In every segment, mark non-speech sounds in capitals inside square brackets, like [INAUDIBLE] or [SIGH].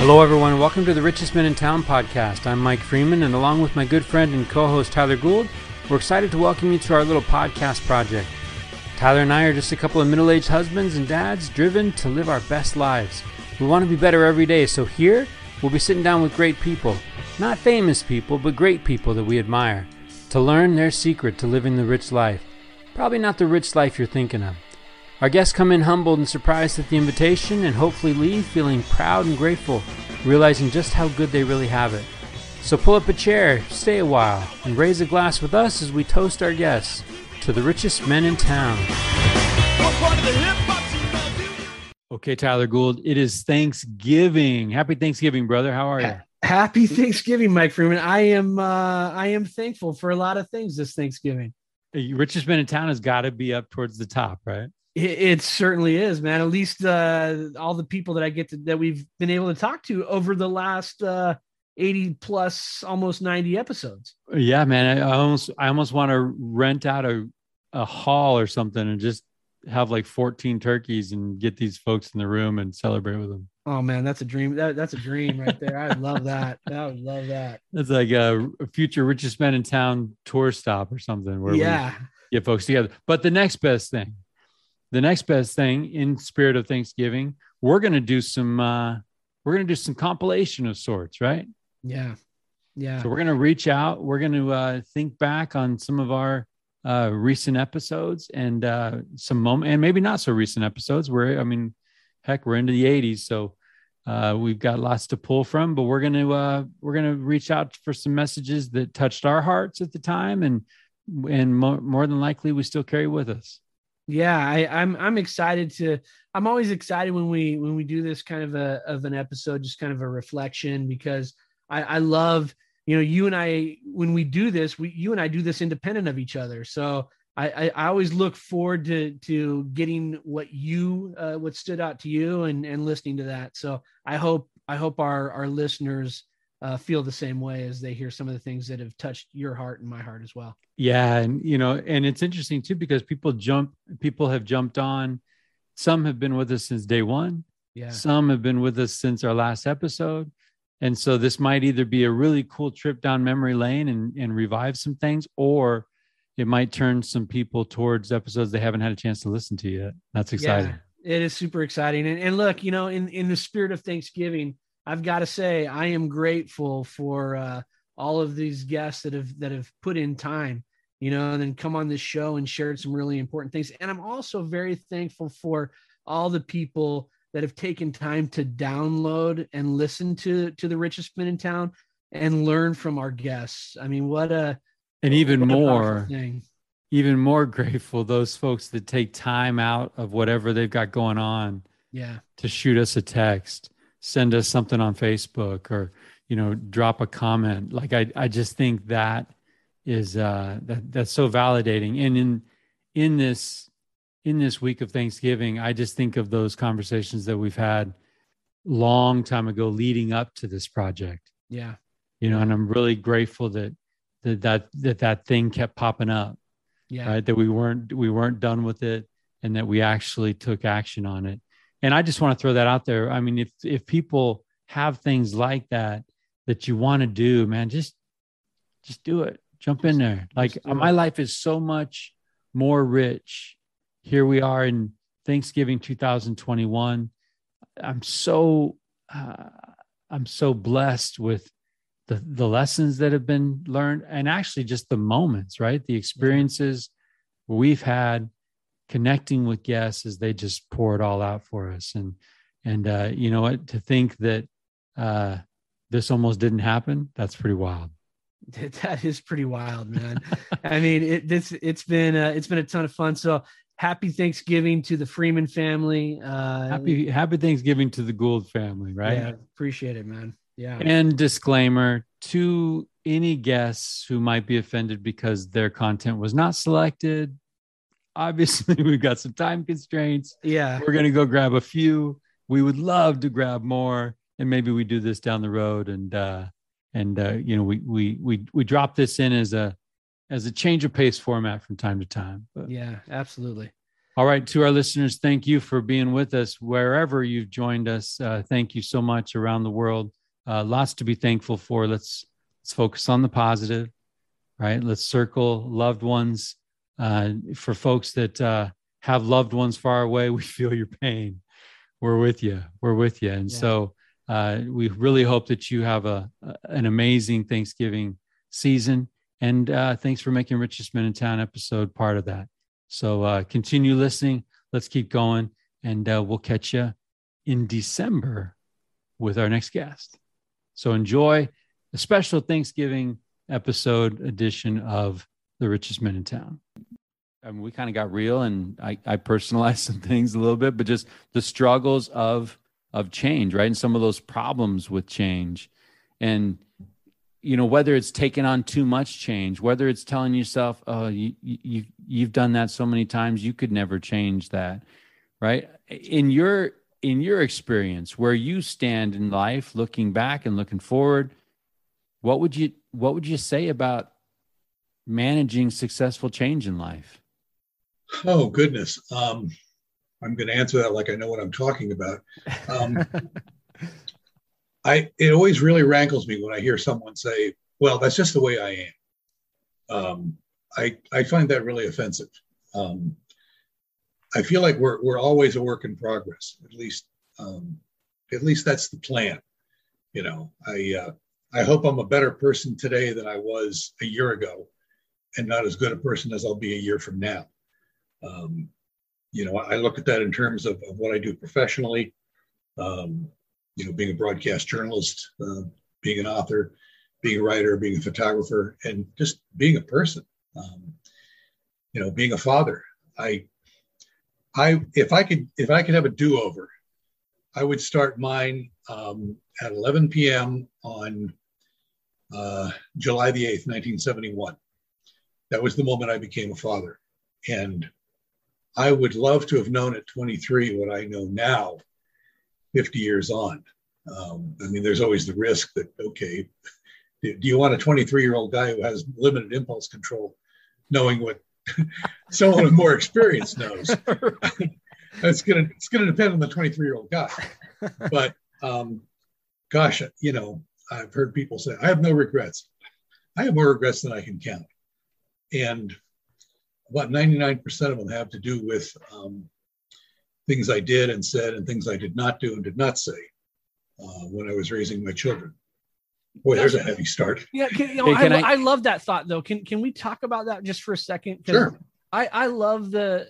Hello, everyone. Welcome to the Richest Men in Town podcast. I'm Mike Freeman, and along with my good friend and co host Tyler Gould, we're excited to welcome you to our little podcast project. Tyler and I are just a couple of middle aged husbands and dads driven to live our best lives. We want to be better every day, so here we'll be sitting down with great people. Not famous people, but great people that we admire, to learn their secret to living the rich life. Probably not the rich life you're thinking of. Our guests come in humbled and surprised at the invitation and hopefully leave feeling proud and grateful, realizing just how good they really have it. So pull up a chair, stay a while, and raise a glass with us as we toast our guests to the richest men in town. Okay, Tyler Gould, it is Thanksgiving. Happy Thanksgiving, brother. How are you? Happy Thanksgiving, Mike Freeman. I am uh I am thankful for a lot of things this Thanksgiving. The richest men in town has got to be up towards the top, right? It, it, certainly is, man. At least uh, all the people that I get to that we've been able to talk to over the last uh, 80 plus almost 90 episodes. Yeah, man. I almost I almost want to rent out a, a hall or something and just have like 14 turkeys and get these folks in the room and celebrate with them. Oh man, that's a dream. That, that's a dream right there. I love that. I would love that. That's like a, a, future richest men in town tour stop or something where yeah. we get folks together. But the next best thing, the next best thing in spirit of Thanksgiving, we're gonna do some uh we're gonna do some compilation of sorts, right? Yeah. Yeah. So we're gonna reach out, we're gonna uh think back on some of our uh recent episodes and uh some moment and maybe not so recent episodes where I mean heck we're into the 80s so uh, we've got lots to pull from but we're gonna uh, we're gonna reach out for some messages that touched our hearts at the time and and more, more than likely we still carry with us yeah I, i'm i'm excited to i'm always excited when we when we do this kind of a of an episode just kind of a reflection because i i love you know you and i when we do this we you and i do this independent of each other so I, I, always look forward to to getting what you uh, what stood out to you and and listening to that. So I hope I hope our our listeners uh, feel the same way as they hear some of the things that have touched your heart and my heart as well. Yeah, and you know, and it's interesting too because people jump, people have jumped on. Some have been with us since day one. Yeah. Some have been with us since our last episode. And so this might either be a really cool trip down memory lane and, and revive some things, or it might turn some people towards episodes they haven't had a chance to listen to yet. That's exciting. Yeah, it is super exciting. And, and look, you know, in, in the spirit of Thanksgiving, I've got to say, I am grateful for uh, all of these guests that have that have put in time, you know, and then come on this show and shared some really important things. And I'm also very thankful for all the people that have taken time to download and listen to to the richest men in town and learn from our guests. I mean, what a and even more even more grateful those folks that take time out of whatever they've got going on yeah to shoot us a text send us something on facebook or you know drop a comment. Like i i just think that is uh that that's so validating. And in in this in this week of thanksgiving i just think of those conversations that we've had long time ago leading up to this project. Yeah. You know and i'm really grateful that that that that, that thing kept popping up yeah. right? That we weren't we weren't done with it and that we actually took action on it and i just want to throw that out there. I mean if if people have things like that that you want to do man just just do it. Jump in there. Like my life is so much more rich. Here we are in thanksgiving 2021 i'm so uh, i'm so blessed with the the lessons that have been learned and actually just the moments right? The experiences we've had connecting with guests as they just pour it all out for us. And and uh, you know what? To think that uh, this almost didn't happen that's pretty wild. [LAUGHS] That is pretty wild man. I mean it, this it's been uh, it's been a ton of fun. So happy thanksgiving to the freeman family uh happy happy thanksgiving to the gould family right? Yeah appreciate it man. Yeah. And disclaimer to any guests who might be offended because their content was not selected. Obviously, [LAUGHS] we've got some time constraints. Yeah. We're going to go grab a few. We would love to grab more and maybe we do this down the road and uh and uh you know we we we we drop this in as a as a change of pace format from time to time. But yeah, absolutely. All right, to our listeners, thank you for being with us wherever you've joined us. Uh, thank you so much around the world. Uh, lots to be thankful for. Let's let's focus on the positive, right? Let's circle loved ones. Uh, for folks that uh, have loved ones far away, we [LAUGHS] feel your pain. We're with you. We're with you. And yeah. so uh, we really hope that you have a, an amazing Thanksgiving season. And uh, thanks for making Richest Men in Town episode part of that. So uh, continue listening. Let's keep going. And uh, we'll catch you in December with our next guest. So enjoy a special Thanksgiving episode edition of The Richest Men in Town. I mean, we kind of got real and I, I personalized [LAUGHS] some things a little bit, but just the struggles of of change, right? And some of those problems with change. And you know whether it's taking on too much change whether it's telling yourself oh you, you you've done that so many times you could never change that right in your in your experience where you stand in life looking back and looking forward what would you what would you say about managing successful change in life oh goodness um i'm going to answer that like i know what i'm talking about um [LAUGHS] I it always really rankles me when I hear someone say, "Well, that's just the way I am." Um, I I find that really offensive. Um, I feel like we're we're always a work in progress. At least um, at least that's the plan. You know, I uh, I hope I'm a better person today than I was a year ago, and not as good a person as I'll be a year from now. Um, you know, I look at that in terms of, of what I do professionally. Um, you know, being a broadcast journalist, uh, being an author, being a writer, being a photographer, and just being a person. Um, you know, being a father. I, I, if I could, if I could have a do-over, I would start mine um, at 11 p.m. on uh, July the 8th, 1971. That was the moment I became a father, and I would love to have known at 23 what I know now 50 years on. Um, I mean, there's always the risk that, okay, do you want a 23 year old guy who has limited impulse control knowing what [LAUGHS] someone with more experience knows? [LAUGHS] it's gonna it's gonna depend on the 23 year old guy. But um, gosh, you know, I've heard people say I have no regrets. I have more regrets than I can count, and about 99% of them have to do with um, things I did and said and things I did not do and did not say uh, when I was raising my children. Boy, there's a heavy start. [LAUGHS] Yeah, can, you know, hey, I, I, I, love that thought though. Can can we talk about that just for a second? Sure. I I love the,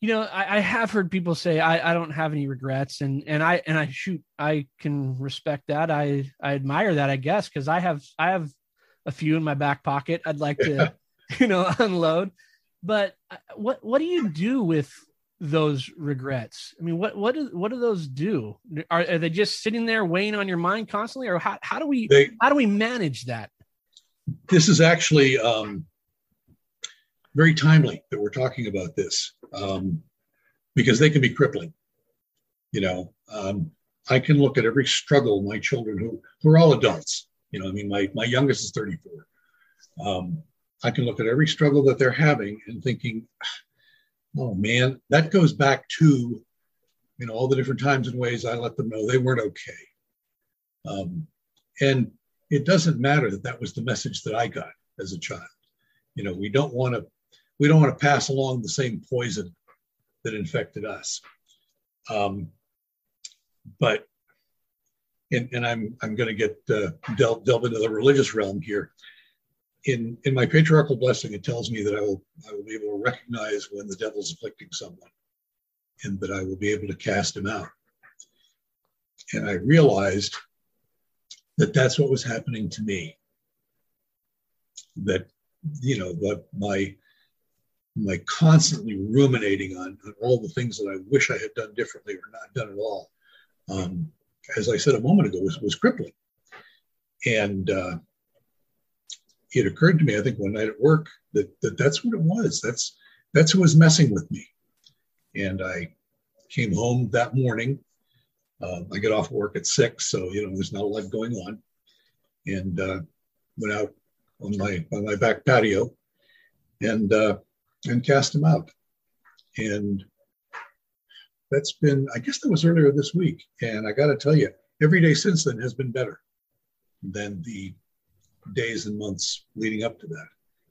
you know, I, I have heard people say I, I don't have any regrets, and and I and I shoot I can respect that. I I admire that I guess because I have I have a few in my back pocket. I'd like to, [LAUGHS] [LAUGHS] you know, unload. But uh, what what do you do with those regrets? I mean, what what do what do those do? Are, are they just sitting there weighing on your mind constantly, or how, how do we they, how do we manage that? This is actually um, very timely that we're talking about this um, because they can be crippling. You know, um, I can look at every struggle my children who who are all adults. You know, I mean, my my youngest is 34. Um, I can look at every struggle that they're having and thinking, oh man, that goes back to you know all the different times and ways I let them know they weren't okay. Um, and it doesn't matter that that was the message that I got as a child. You know, we don't want to we don't want to pass along the same poison that infected us. Um, but and, and I'm I'm going to get uh, delve, delve into the religious realm here in in my patriarchal blessing, it tells me that I will I will be able to recognize when the devil's afflicting someone, and that I will be able to cast him out. And I realized that that's what was happening to me. That you know, the, my my constantly ruminating on, on all the things that I wish I had done differently or not done at all, um, as I said a moment ago, was was crippling. And uh, it occurred to me, I think one night at work, that, that that's what it was. That's that's who was messing with me. And I came home that morning. Uh, I get off work at six, so you know there's not a lot going on, and uh, went out on my on my back patio, and uh, and cast him out. And that's been, I guess that was earlier this week. And I got to tell you, every day since then has been better than the days and months leading up to that.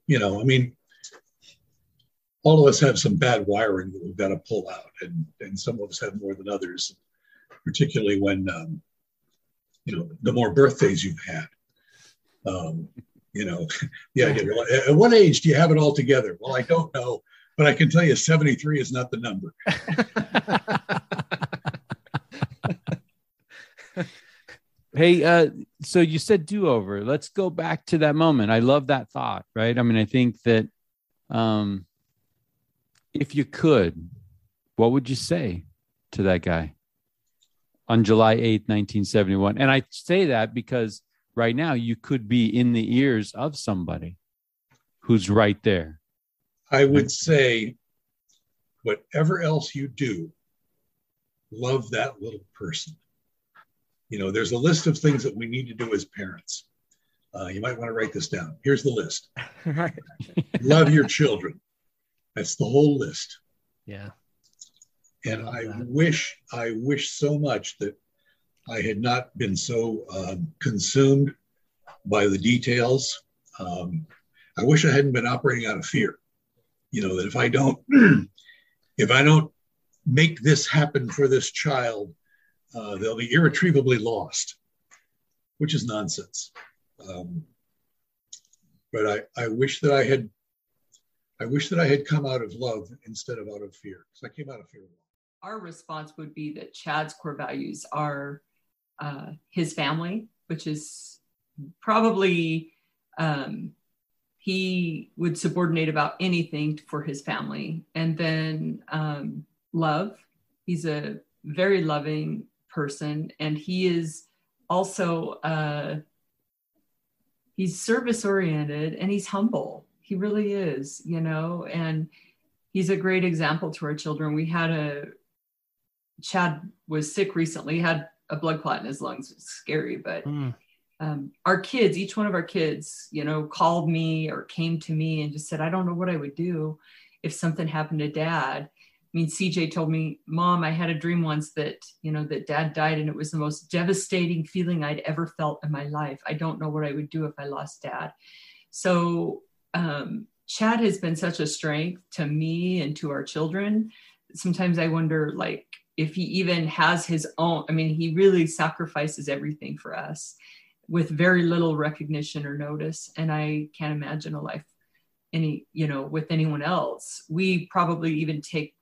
You know, I mean, all of us have some bad wiring that we've got to pull out, and, and some of us have more than others, particularly when, um, you know, the more birthdays you've had. Um, you know, [LAUGHS] yeah, at what age do you have it all together? Well, I don't know, but I can tell you 73 is not the number. [LAUGHS] [LAUGHS] hey, uh, so you said do over. Let's go back to that moment. I love that thought, right? I mean, I think that um, if you could, what would you say to that guy on July 8th, 1971? And I say that because right now you could be in the ears of somebody who's right there. I would say, whatever else you do, love that little person. You know, there's a list of things that we need to do as parents. Uh, you might want to write this down. Here's the list. [LAUGHS] [LAUGHS] love your children. That's the whole list. Yeah. And I that. wish, I wish so much that I had not been so um, consumed by the details. Um, I wish I hadn't been operating out of fear. You know that if I don't, [CLEARS THROAT] if I don't make this happen for this child, uh, they'll be irretrievably lost, which is nonsense. Um, but I, I wish that I had, I wish that I had come out of love instead of out of fear, because I came out of fear. Our response would be that Chad's core values are uh, his family, which is probably um, he would subordinate about anything for his family, and then um, love. He's a very loving person, and he is also uh, he's service oriented and he's humble. He really is, you know, and he's a great example to our children. We had a Chad was sick recently, had a blood clot in his lungs. It's scary, but mm. um, our kids, each one of our kids, you know, called me or came to me and just said, I don't know what I would do if something happened to dad. I mean, CJ told me, Mom, I had a dream once that, you know, that dad died and it was the most devastating feeling I'd ever felt in my life. I don't know what I would do if I lost dad. So, um, Chad has been such a strength to me and to our children. Sometimes I wonder, like, if he even has his own i mean he really sacrifices everything for us with very little recognition or notice and i can't imagine a life any you know with anyone else we probably even take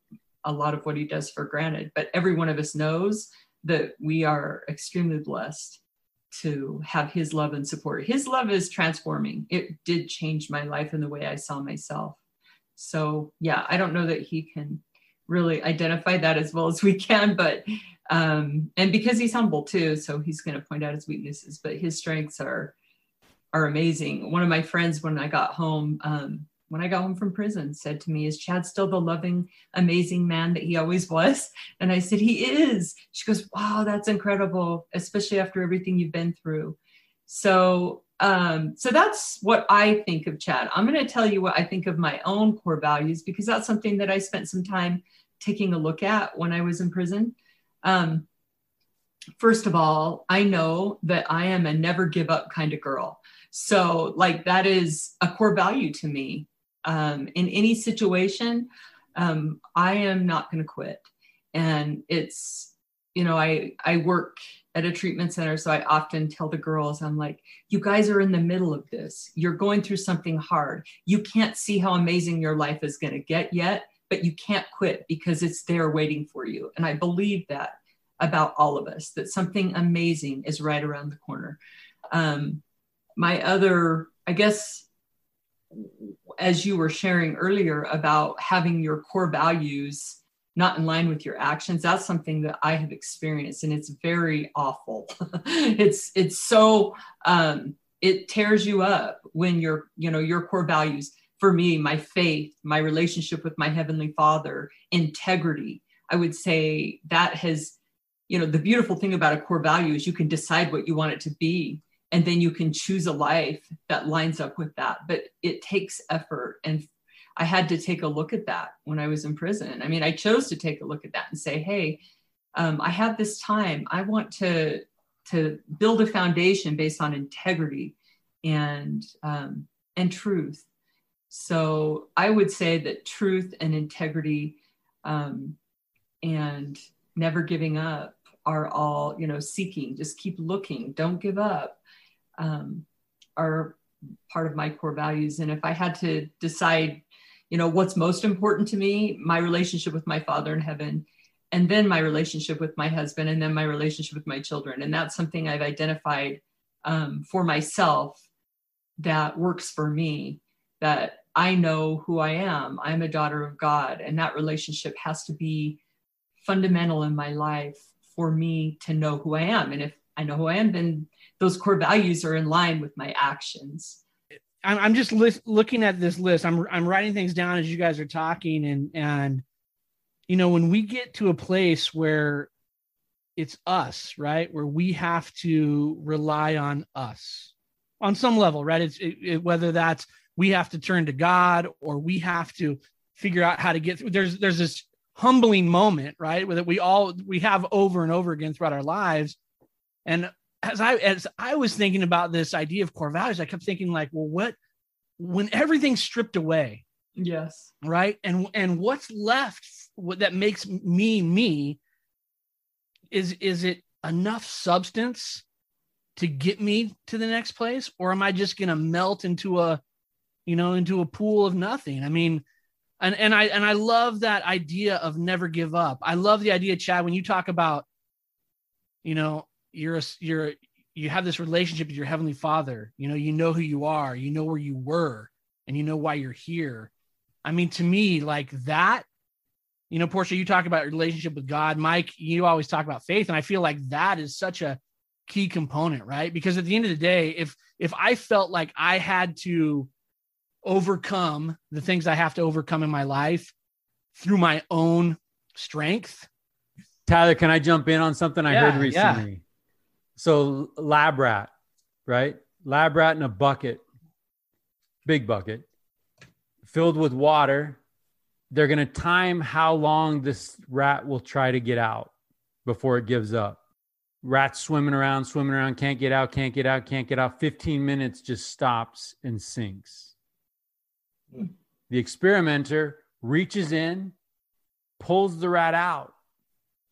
a lot of what he does for granted but every one of us knows that we are extremely blessed to have his love and support. His love is transforming. It did change my life in the way i saw myself. So yeah i don't know that he can really identify that as well as we can but um and because he's humble too so he's going to point out his weaknesses but his strengths are are amazing. One of my friends when i got home um when i got home from prison said to me is chad still the loving amazing man that he always was and i said he is she goes wow that's incredible especially after everything you've been through so um, so that's what I think of Chad. I'm going to tell you what I think of my own core values because that's something that I spent some time taking a look at when I was in prison. Um, first of all, I know that I am a never give up kind of girl. So, like, that is a core value to me. Um, in any situation, um, I am not going to quit. And it's, you know, I, I work at a treatment center. So I often tell the girls, I'm like, you guys are in the middle of this. You're going through something hard. You can't see how amazing your life is going to get yet, but you can't quit because it's there waiting for you. And I believe that about all of us, that something amazing is right around the corner. Um, my other, I guess, as you were sharing earlier about having your core values not in line with your actions that's something that i have experienced and it's very awful. [LAUGHS] It's it's so um it tears you up when your you know your core values for me my faith my relationship with my heavenly father integrity. I would say that has you know the beautiful thing about a core value is you can decide what you want it to be and then you can choose a life that lines up with that but it takes effort and I had to take a look at that when I was in prison. I mean, I chose to take a look at that and say, hey, um, I have this time. I want to to build a foundation based on integrity and um, and truth. So I would say that truth and integrity um, and never giving up are all you know seeking. Just keep looking. Don't give up. Um, are part of my core values. And if I had to decide, you know, what's most important to me, my relationship with my Father in heaven and then my relationship with my husband and then my relationship with my children. And that's something i've identified um, for myself that works for me that i know who i am. I'm a daughter of god and that relationship has to be fundamental in my life for me to know who i am. And if i know who i am then those core values are in line with my actions i'm, I'm just looking at this list I'm, I'm writing things down as you guys are talking and and you know, when we get to a place where it's us, right? Where we have to rely on us on some level, right? It's it, it, whether that's we have to turn to God or we have to figure out how to get through. There's there's this humbling moment, right? That we all we have over and over again throughout our lives. And as I as I was thinking about this idea of core values, I kept thinking like, well, what when everything's stripped away, yes, right? And and what's left what that makes me me is is it enough substance to get me to the next place? Or am i just going to melt into a you know into a pool of nothing? I mean and and i and i love that idea of never give up. I love the idea chad when you talk about you know you're a, you're you have this relationship with your heavenly father you know you know who you are you know where you were and you know why you're here i mean to me like that you know, Portia, you talk about your relationship with God. Mike, you always talk about faith. And I feel like that is such a key component, right? Because at the end of the day, if if I felt like I had to overcome the things I have to overcome in my life through my own strength. Tyler, can I jump in on something I yeah, heard recently? Yeah. So lab rat, right? Lab rat in a bucket, big bucket, filled with water they're going to time how long this rat will try to get out before it gives up. Rat's swimming around, swimming around, can't get out, can't get out, can't get out. 15 minutes just stops and sinks. Hmm. The experimenter reaches in, pulls the rat out,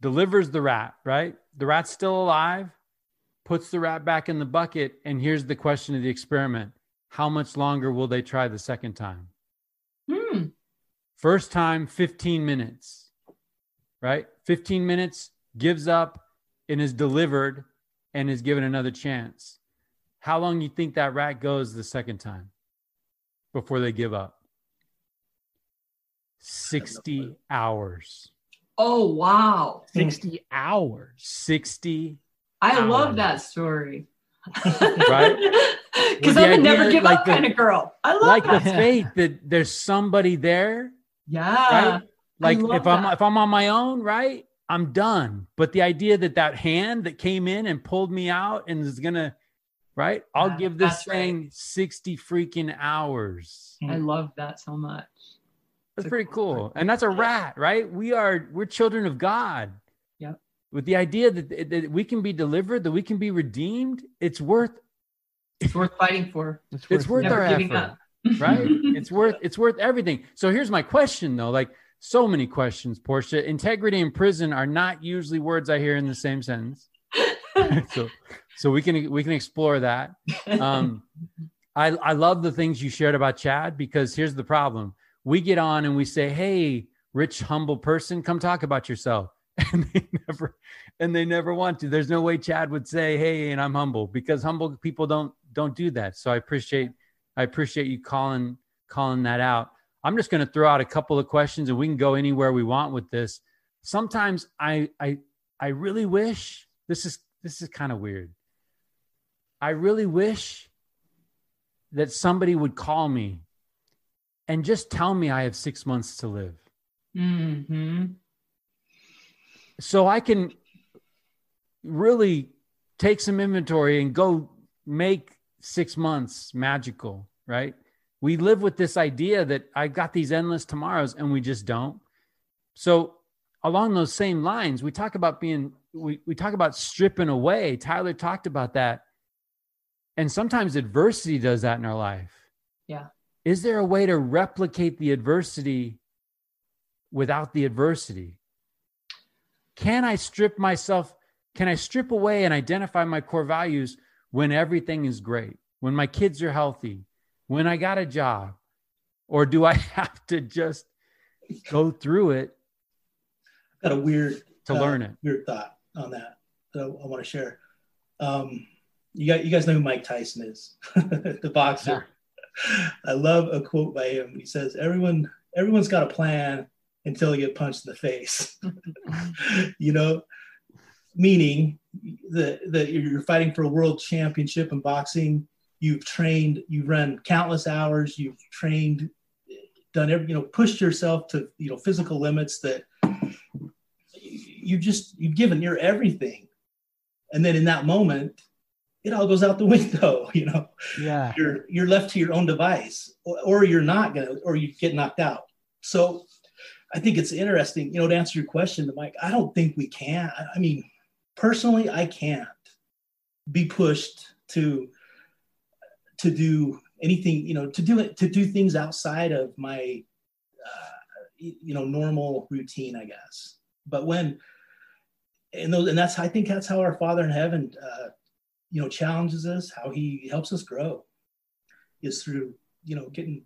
delivers the rat, right? The rat's still alive, puts the rat back in the bucket. And here's the question of the experiment How much longer will they try the second time? Hmm. First time, 15 minutes, right? 15 minutes, gives up and is delivered and is given another chance. How long do you think that rat goes the second time before they give up? 60 hours. Oh, wow. 60 hours. 60 I hours. love that story. right? Because I'm a never give like up the, kind of girl. I love like that. the faith that there's somebody there yeah. Right? Like if I'm if I'm on my own, right? I'm done. But the idea that that hand that came in and pulled me out and is gonna, right? I'll yeah, give this thing right. 60 freaking hours. I love that so much. That's pretty cool. And that's a rat, right? We are we're children of God. Yep. With the idea that, that we can be delivered, that we can be redeemed, it's worth it's worth fighting for. It's worth, it's worth our effort. Up [LAUGHS] right? [LAUGHS] it's worth it's worth everything. So here's my question though, like so many questions, Portia. Integrity and prison are not usually words I hear in the same sentence. [LAUGHS] so so we can we can explore that. Um I I love the things you shared about Chad because here's the problem. We get on and we say, "Hey, rich humble person, come talk about yourself." [LAUGHS] And they never and they never want to. There's no way Chad would say, "Hey, and I'm humble," because humble people don't don't do that. So I appreciate I appreciate you calling calling that out. I'm just going to throw out a couple of questions and we can go anywhere we want with this. Sometimes I I I really wish this is this is kind of weird. I really wish that somebody would call me and just tell me I have 6 months to live. hmm So I can really take some inventory and go make six months magical, right? we live with this idea that I got these endless tomorrows and we just don't. So along those same lines, we talk about being we, we talk about stripping away. Tyler talked about that. And sometimes adversity does that in our life. Yeah. Is there a way to replicate the adversity without the adversity? Can I strip myself? Can I strip away and identify my core values when everything is great, when my kids are healthy, when I got a job? Or do I [LAUGHS] have to just go through it? I've Got a weird to uh, learn it. Weird thought on that that I, I want to share. Um, you got you guys know who Mike Tyson is, [LAUGHS] the boxer. Yeah. I love a quote by him. He says, "Everyone everyone's got a plan until they get punched in the face." [LAUGHS] you know, meaning that that you're fighting for a world championship in boxing. You've trained, you've run countless hours, you've trained, done every, you know, pushed yourself to you know physical limits that you just you've given your everything and then in that moment it all goes out the [LAUGHS] window you know yeah you're you're left to your own device or, or you're not gonna or you get knocked out so i think it's interesting you know to answer your question mike i don't think we can. I mean personally i can't be pushed to to do anything you know to do it to do things outside of my uh, you know normal routine i guess. But when and those and that's I think that's how our Father in heaven uh, you know challenges us, how he helps us grow is through you know getting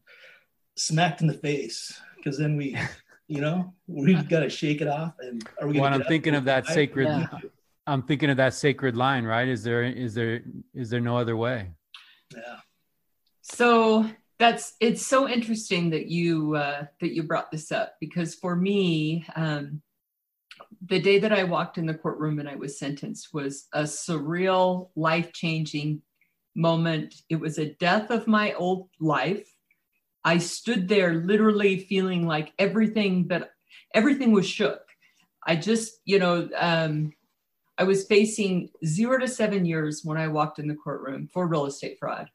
smacked in the face because then we [LAUGHS] you know we've got to shake it off and are we well, I'm thinking of that sacred yeah. I'm thinking of that sacred line right is there is there is there no other way yeah so that's it's so interesting that you uh, that you brought this up because for me um, the day that I walked in the courtroom and I was sentenced was a surreal, life changing moment. It was a death of my old life. I stood there literally feeling like everything that everything was shook. I just, you know, um, I was facing zero to seven years when I walked in the courtroom for real estate fraud.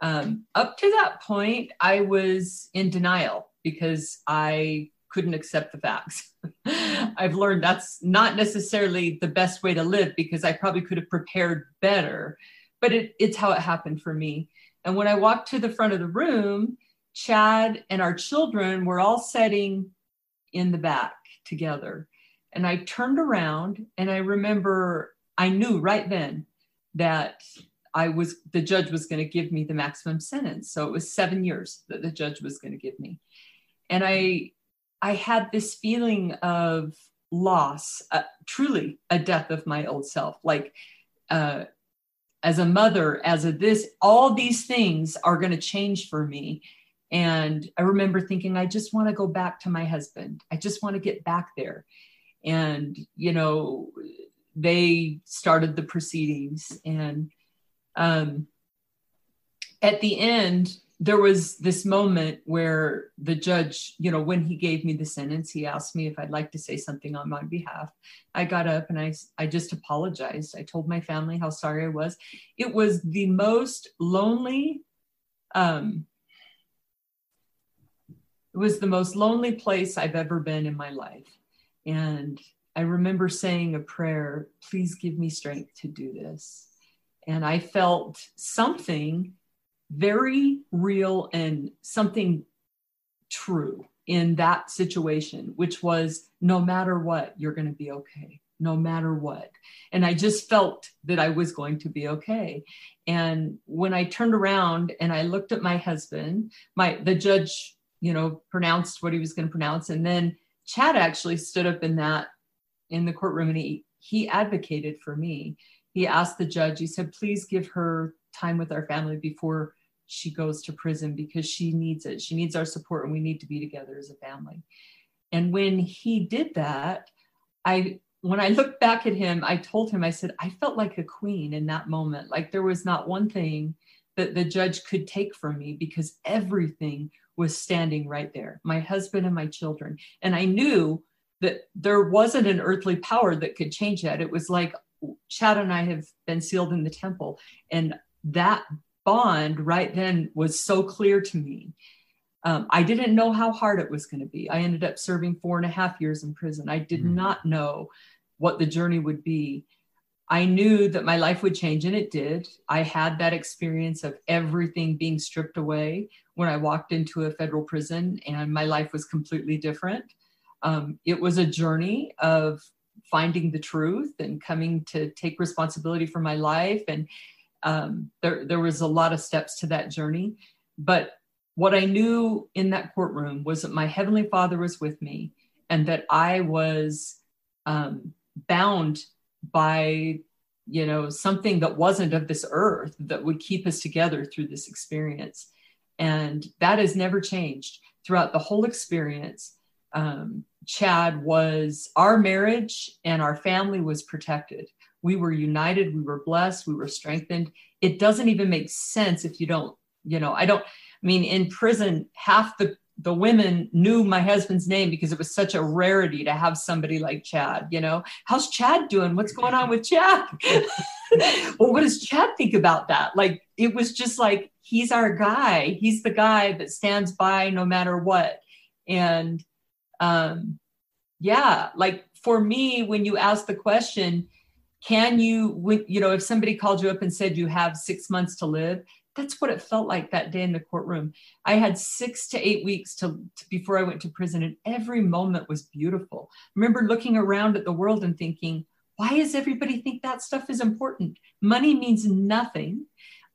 Um, up to that point, I was in denial because I couldn't accept the facts. [LAUGHS] I've learned that's not necessarily the best way to live because I probably could have prepared better, but it, it's how it happened for me. And when I walked to the front of the room, Chad and our children were all sitting in the back together. And I turned around and I remember I knew right then that I was the judge was going to give me the maximum sentence. So it was seven years that the judge was going to give me. And I I had this feeling of loss, uh, truly a death of my old self. Like, uh, as a mother, as a this, all these things are going to change for me. And I remember thinking, I just want to go back to my husband. I just want to get back there. And, you know, they started the proceedings. And um, at the end, there was this moment where the judge, you know, when he gave me the sentence, he asked me if I'd like to say something on my behalf. I got up and I, I just apologized. I told my family how sorry I was. It was the most lonely, um, it was the most lonely place I've ever been in my life. And I remember saying a prayer, please give me strength to do this. And I felt something very real and something true in that situation, which was no matter what, you're going to be okay, no matter what. And I just felt that I was going to be okay. And when I turned around and I looked at my husband, my the judge, you know, pronounced what he was going to pronounce, and then Chad actually stood up in that in the courtroom and he he advocated for me. He asked the judge, he said, please give her time with our family before she goes to prison because she needs it. She needs our support and we need to be together as a family. And when he did that, I when I looked back at him, I told him, I said, I felt like a queen in that moment. Like there was not one thing that the judge could take from me because everything was standing right there my husband and my children. And I knew that there wasn't an earthly power that could change that. It was like Chad and I have been sealed in the temple, and that bond right then was so clear to me. Um, I didn't know how hard it was going to be. I ended up serving four and a half years in prison. I did mm. not know what the journey would be. I knew that my life would change, and it did. I had that experience of everything being stripped away when I walked into a federal prison, and my life was completely different. Um, it was a journey of finding the truth and coming to take responsibility for my life. And um, there, there was a lot of steps to that journey. But what i knew in that courtroom was that my heavenly father was with me and that i was um, bound by you know something that wasn't of this earth that would keep us together through this experience and that has never changed throughout the whole experience um, Chad was our marriage and our family was protected. We were united, we were blessed, we were strengthened. It doesn't even make sense if you don't, you know, I don't, I mean, in prison, half the the women knew my husband's name because it was such a rarity to have somebody like Chad, you know. How's Chad doing? What's going on with Chad? [LAUGHS] well, what does Chad think about that? Like it was just like he's our guy. He's the guy that stands by no matter what. And um, yeah, like for me, when you ask the question, can you, you know, if somebody called you up and said you have six months to live, that's what it felt like that day in the courtroom. I had six to eight weeks to, to, before I went to prison, and every moment was beautiful. I remember looking around at the world and thinking, why does everybody think that stuff is important? Money means nothing.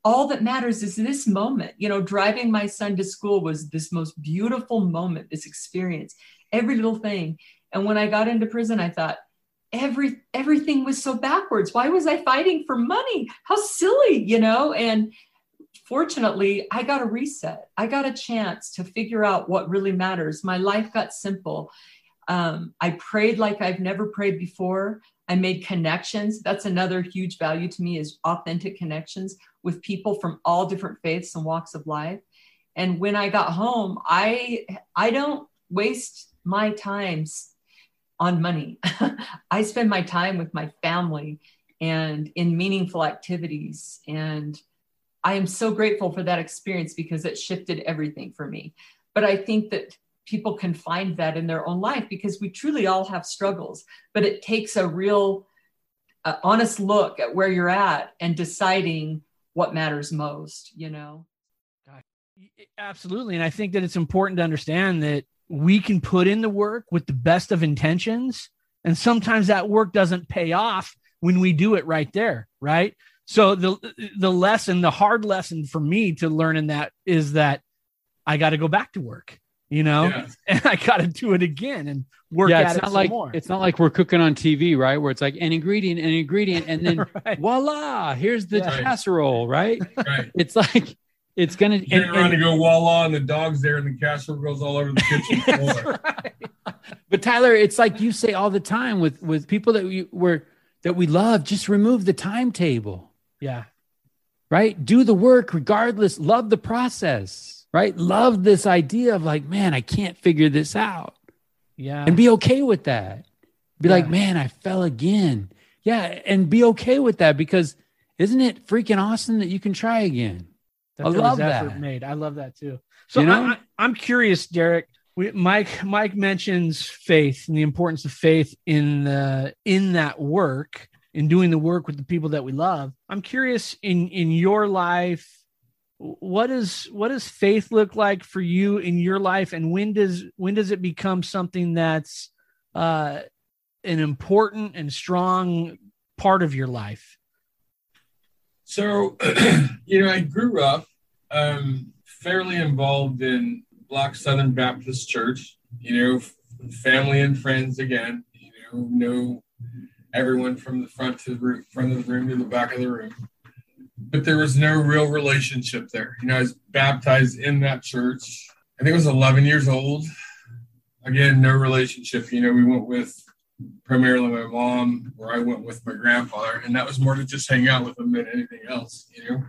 All that matters is this moment. You know, driving my son to school was this most beautiful moment, this experience every little thing. And when I got into prison, I thought, every everything was so backwards. Why was I fighting for money? How silly, you know? And fortunately, I got a reset. I got a chance to figure out what really matters. My life got simple. Um, I prayed like I've never prayed before. I made connections. That's another huge value to me is authentic connections with people from all different faiths and walks of life. And when I got home, I I don't waste my times on money. [LAUGHS] I spend my time with my family and in meaningful activities. And I am so grateful for that experience because it shifted everything for me. But I think that people can find that in their own life because we truly all have struggles, but it takes a real uh, honest look at where you're at and deciding what matters most, you know? Absolutely. And I think that it's important to understand that we can put in the work with the best of intentions. And sometimes that work doesn't pay off when we do it right there. Right. So the the lesson, the hard lesson for me to learn in that is that I got to go back to work, you know, yeah. [LAUGHS] and I got to do it again and work yeah, it's not like more. it's not like we're cooking on TV, right? Where it's like an ingredient, an ingredient, and then [LAUGHS] right. voila, here's the yeah. casserole, right? right? [LAUGHS] It's like it's gonna you turn around and, go voila, and the dog's there, and the casserole goes all over the kitchen floor. right. But Tyler, it's like you say all the time with with people that we were that we love. Just remove the timetable. Yeah. Right. Do the work regardless. Love the process. Right. Love this idea of like, man, I can't figure this out. Yeah. And be okay with that. Be yeah. like, man, I fell again. Yeah. And be okay with that because isn't it freaking awesome that you can try again? that I love that. made. I love that too. So you know? I, am curious, Derek. We, Mike Mike mentions faith and the importance of faith in the in that work in doing the work with the people that we love. I'm curious in in your life what is what does faith look like for you in your life and when does when does it become something that's uh an important and strong part of your life so, [CLEARS THROAT] you know, I grew up um, fairly involved in Black Southern Baptist Church. You know, family and friends again. You know, know everyone from the front to the room, front of the room to the back of the room. But there was no real relationship there. You know, I was baptized in that church. I think I was 11 years old. Again, no relationship. You know, we went with primarily my mom, or I went with my grandfather, and that was more to just hang out with them than anything else, you know.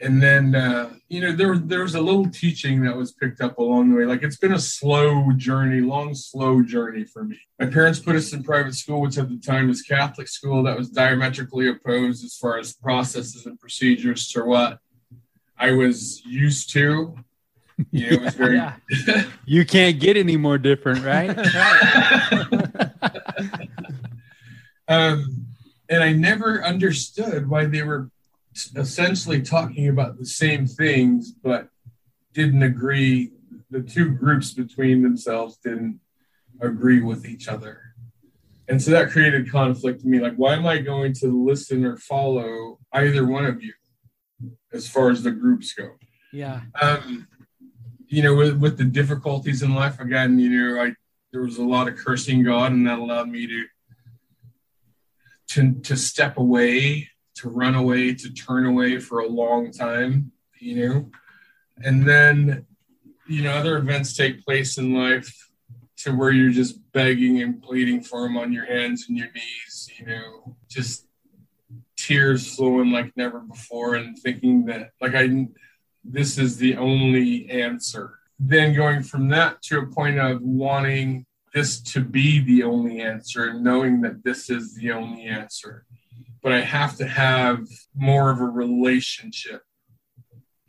And then, uh, you know, there there was a little teaching that was picked up along the way. Like it's been a slow journey, long, slow journey for me. My parents put us in private school, which at the time was Catholic school. That was diametrically opposed as far as processes and procedures to what I was used to. You know, it was very Yeah. [LAUGHS] You can't get any more different, right? [LAUGHS] [LAUGHS] um, and I never understood why they were essentially talking about the same things, but didn't agree. The two groups between themselves didn't agree with each other. And so that created conflict in me. Like, why am I going to listen or follow either one of you as far as the groups go? Yeah. um, you know, with, with the difficulties in life, again, you know, I there was a lot of cursing God, and that allowed me to to to step away, to run away, to turn away for a long time, you know, and then you know other events take place in life to where you're just begging and pleading for him on your hands and your knees, you know, just tears flowing like never before, and thinking that like I this is the only answer. Then going from that to a point of wanting this to be the only answer and knowing that this is the only answer. But I have to have more of a relationship,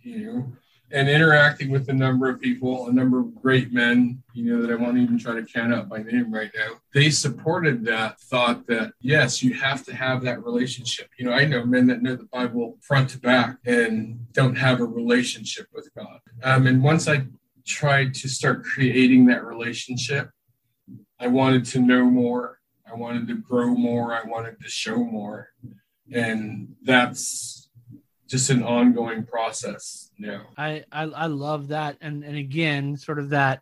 you know, and interacting with a number of people, a number of great men, you know, that I won't even try to count out by name right now. They supported that thought that, yes, you have to have that relationship. You know, I know men that know the Bible front to back and don't have a relationship with God. Um, and once I tried to start creating that relationship, I wanted to know more. I wanted to grow more. I wanted to show more. And that's just an ongoing process now. I, I I love that, and and again, sort of that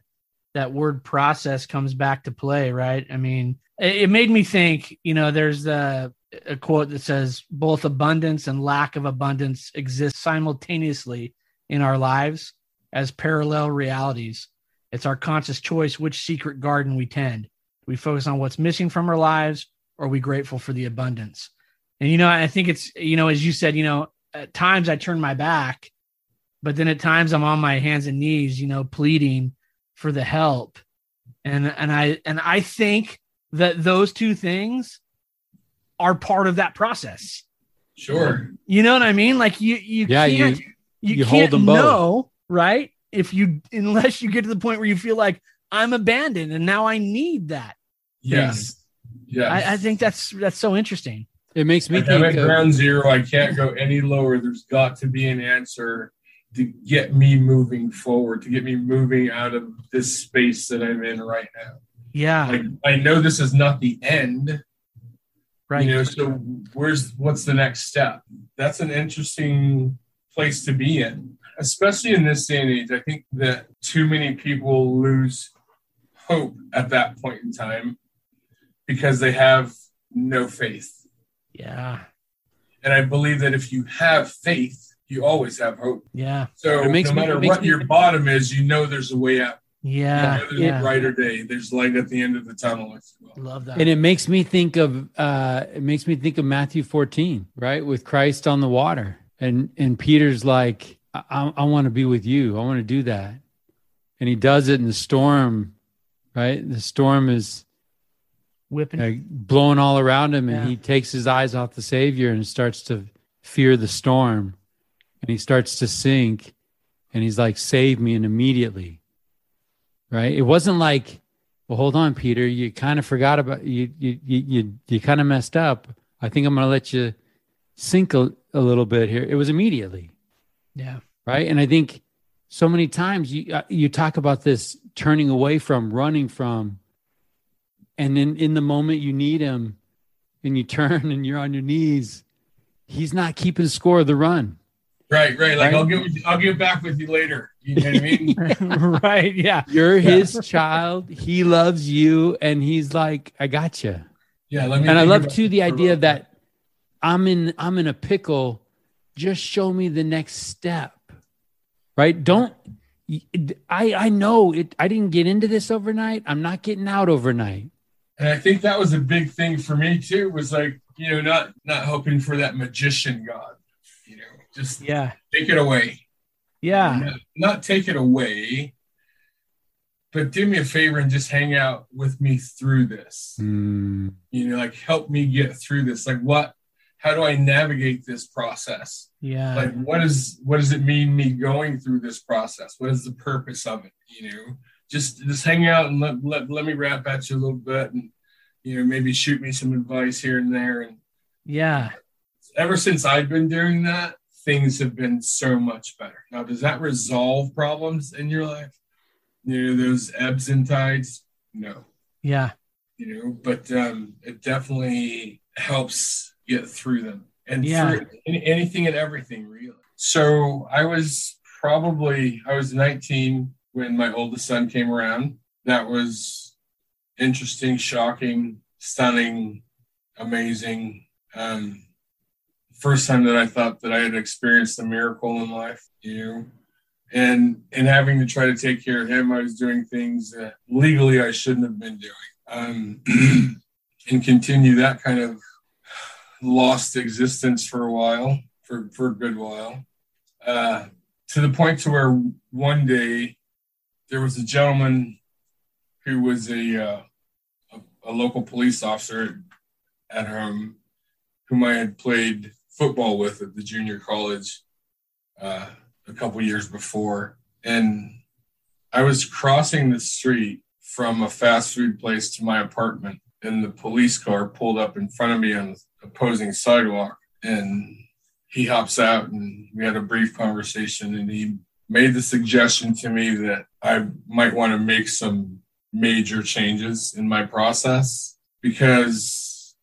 that word process comes back to play, right? I mean, it, made me think. You know, there's a, a quote that says both abundance and lack of abundance exist simultaneously in our lives as parallel realities. It's our conscious choice which secret garden we tend. Do we focus on what's missing from our lives, or are we grateful for the abundance? And you know, I think it's you know, as you said, you know, at times I turn my back but then at times I'm on my hands and knees, you know, pleading for the help. And and I and I think that those two things are part of that process. Sure. You know what I mean? Like you you Yeah, you- can't you, you hold can't them both. know, right? If you unless you get to the point where you feel like I'm abandoned and now I need that. Yes. Yes. I, I think that's that's so interesting. It makes me Like, I'm at of, ground zero. I can't go any lower. There's got to be an answer to get me moving forward, to get me moving out of this space that I'm in right now. Yeah. Like I know this is not the end, right. you know. So where's what's the next step? That's an interesting place to be in, especially in this day and age. I think that too many people lose hope at that point in time because they have no faith. yeah. And I believe that if you have faith, you always have hope. Yeah. So It makes no me- matter it makes what me- your bottom is, you know there's a way out. Yeah. You know there's yeah. a brighter day. There's light at the end of the tunnel. If you will. Love that. and it makes me think of uh it makes me think of Matthew 14, right? With Christ on the water. And and Peter's like, I, I, I want to be with you. I want to do that. And he does it in the storm, right? The storm is Whipping. uh, blowing all around him and Yeah. he takes his eyes off the savior and starts to fear the storm and he starts to sink and he's like save me and immediately right it wasn't like well hold on peter you kind of forgot about you you you you, you kind of messed up i think i'm going to let you sink a, a little bit here it was immediately Yeah. right and i think so many times you uh, you talk about this turning away from running from and then in the moment you need him and you turn and you're on your knees he's not keeping score of the run Right, right. Like Right. I'll get with you, I'll get back with you later. You know what I mean? [LAUGHS] right. Yeah. [LAUGHS] you're his child he loves you and he's like i got you Yeah. Let me. and i love too the this for a idea that i'm in i'm in a pickle just show me the next step right don't i i know it i didn't get into this overnight i'm not getting out overnight And I think that was a big thing for me too. Was like you know not not hoping for that magician god. You know, just Yeah. take it away. Yeah. Not, not take it away, but do me a favor and just hang out with me through this. Hmm. You know, like help me get through this. Like what? How do I navigate this process? Yeah. Like, what is what does it mean me going through this process? What is the purpose of it? You know, just just hang out and let let, let me rap at you a little bit, and you know, maybe shoot me some advice here and there. And yeah. Ever since I've been doing that, things have been so much better. Now, does that resolve problems in your life? You know, those ebbs and tides? No. Yeah. You know, but um, it definitely helps get through them and Yeah. anything and everything, really. So I was probably, I was 19 when my oldest son came around. That was interesting, shocking, stunning, amazing. Um, first time that I thought that I had experienced a miracle in life, you know. And and having to try to take care of him, I was doing things that legally I shouldn't have been doing. Um, [CLEARS THROAT] and continue that kind of lost existence for a while, for, for a good while. Uh, to the point to where one day there was a gentleman who was a, uh, a, a local police officer at home whom I had played football with at the junior college uh, a couple years before. And I was crossing the street from a fast food place to my apartment, and the police car pulled up in front of me on opposing sidewalk. And he hops out, and we had a brief conversation. And he made the suggestion to me that I might want to make some major changes in my process because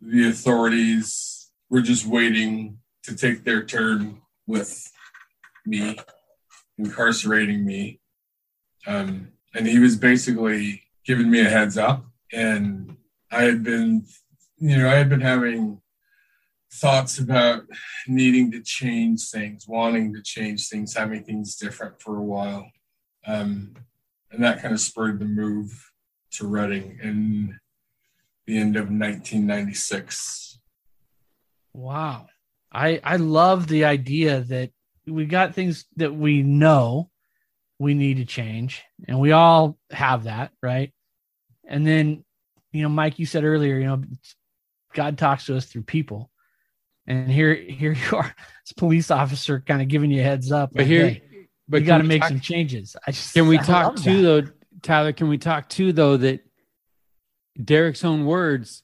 the authorities were just waiting to take their turn with me, incarcerating me. Um, and he was basically giving me a heads up. And I had been, you know, I had been having thoughts about needing to change things, wanting to change things, having things different for a while. Um, and that kind of spurred the move to Reading in the end of 1996. Wow. I I love the idea that we got things that we know we need to change and we all have that, right? And then you know Mike you said earlier, you know God talks to us through people. And here here you are, this police officer kind of giving you a heads up. But like, here, hey, but you got to make talk- some changes. I just Can we I talk too, that. though, Tyler? Can we talk too, though, that Derek's own words,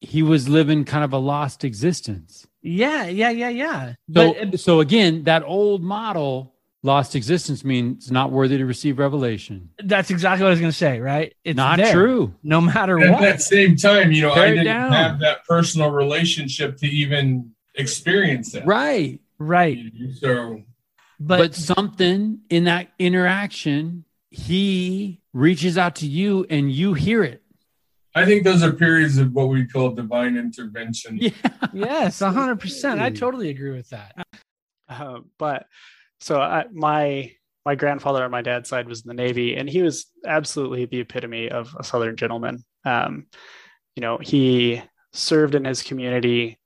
he was living kind of a lost existence. Yeah, yeah, yeah, yeah. So, But uh, so again, that old model, lost existence, means not worthy to receive revelation. that's exactly what I was going to say, right? It's not there, true. No matter At what. At that same time, you know, Tear I didn't down. have that personal relationship to even experience that. Right. right. So But, but something in that interaction, he reaches out to you and you hear it. I think those are periods of what we call divine intervention. [LAUGHS] Yeah. yes, 100%. I totally agree with that. Uh, but so I, my my grandfather on my dad's side was in the Navy, and he was absolutely the epitome of a Southern gentleman. Um, you know, he served in his community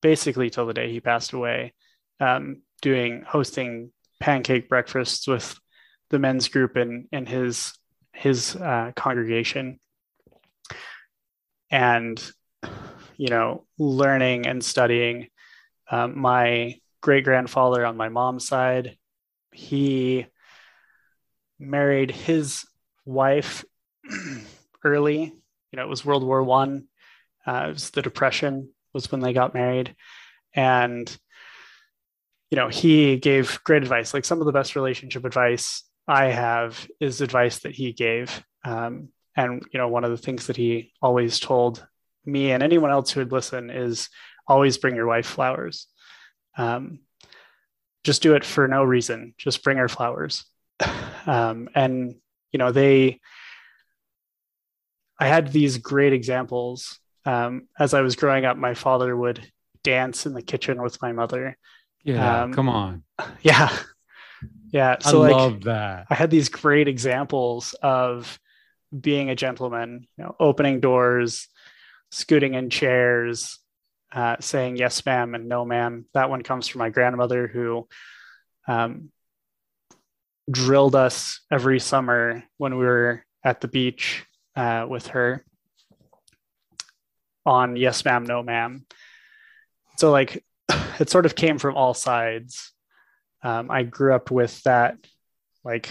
basically till the day he passed away, um, doing hosting pancake breakfasts with the men's group in in his his uh, congregation, and you know, learning and studying. Um, my great grandfather on my mom's side, he married his wife [CLEARS THROAT] early. You know, it was World War One. Uh, it was the Depression was when they got married, and you know he gave great advice. Like some of the best relationship advice I have is advice that he gave. Um, and you know, one of the things that he always told me and anyone else who would listen is always bring your wife flowers. Um, just do it for no reason. Just bring her flowers. Um, and you know, they. I had these great examples um, as I was growing up. My father would dance in the kitchen with my mother. Yeah. Um, come on. [LAUGHS] Yeah, yeah. I So like, love that. I had these great examples of being a gentleman, you know, opening doors, scooting in chairs, uh, saying yes, ma'am, and no, ma'am. That one comes from my grandmother who um, drilled us every summer when we were at the beach uh, with her on yes, ma'am, no, ma'am. so like [SIGHS] it sort of came from all sides. Um, I grew up with that, like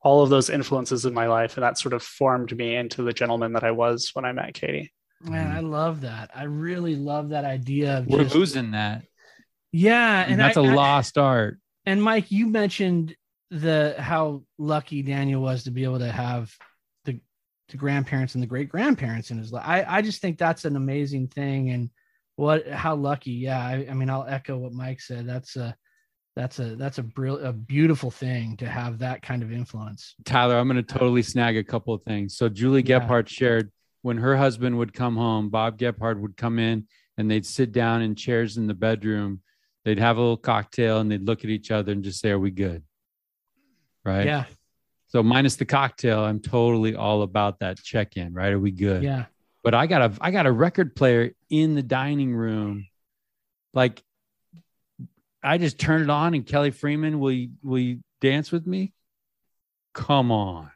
all of those influences in my life, and that sort of formed me into the gentleman that I was when I met Katie. Man, I love that. I really love that idea of We're just, losing that. yeah, And and that's a a lost art. And Mike, you mentioned the how lucky Daniel was to be able to have the the grandparents and the great grandparents in his life. I I just think that's an amazing thing, and what how lucky. Yeah, I, I mean, I'll echo what Mike said. That's a that's a that's a brill- a beautiful thing to have that kind of influence. Tyler, I'm going to totally snag a couple of things. So Julie Yeah. Gephardt shared when her husband would come home, Bob Gephardt would come in and they'd sit down in chairs in the bedroom. They'd have a little cocktail and they'd look at each other and just say, "Are we good?" Right. Yeah, So minus the cocktail, I'm totally all about that check-in. Right? Are we good? yeah, But I got a I got a record player in the dining room, like. I just turned it on and Kelly Freeman, will you will you dance with me? Come on.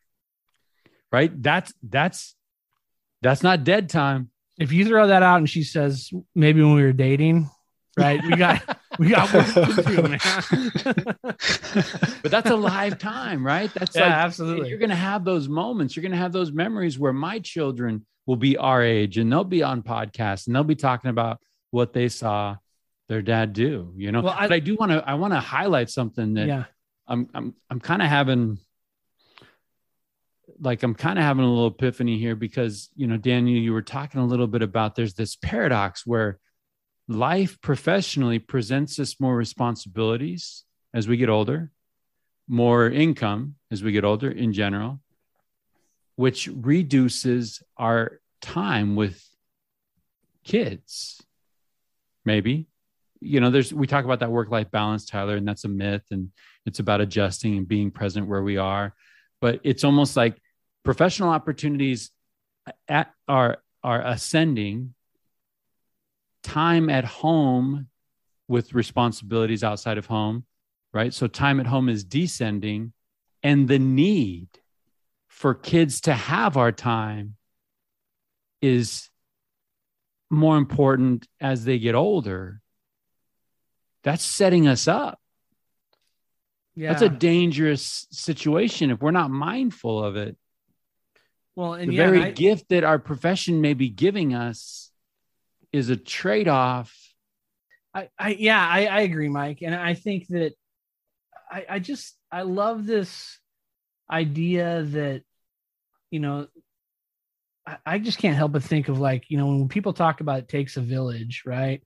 Right? That's that's that's not dead time. if you throw that out and she says maybe when we were dating, right? We got [LAUGHS] we got work to do, man. But that's a live time, right? That's yeah, like absolutely. you're gonna have those moments. You're gonna have those memories where my children will be our age and they'll be on podcasts and they'll be talking about what they saw their dad do, you know. Well, I- but I do want to I want to highlight something that yeah, I'm I'm I'm kind of having like I'm kind of having a little epiphany here because you know Daniel you were talking a little bit about there's this paradox where life professionally presents us more responsibilities as we get older more income as we get older in general which reduces our time with kids maybe. You know there's we talk about that work life balance tyler and that's a myth and it's about adjusting and being present where we are. But it's almost like professional opportunities at, are are ascending time at home with responsibilities outside of home right? So time at home is descending and the need for kids to have our time is more important as they get older. That's setting us up. Yeah. that's a dangerous situation if we're not mindful of it well, and the yeah, very I- gift that our profession may be giving us is a trade-off I, I yeah, I, I agree, Mike. And I think that I, I just I love this idea that, you know, I, I just can't help but think of like, you know, when people talk about it takes a village, right?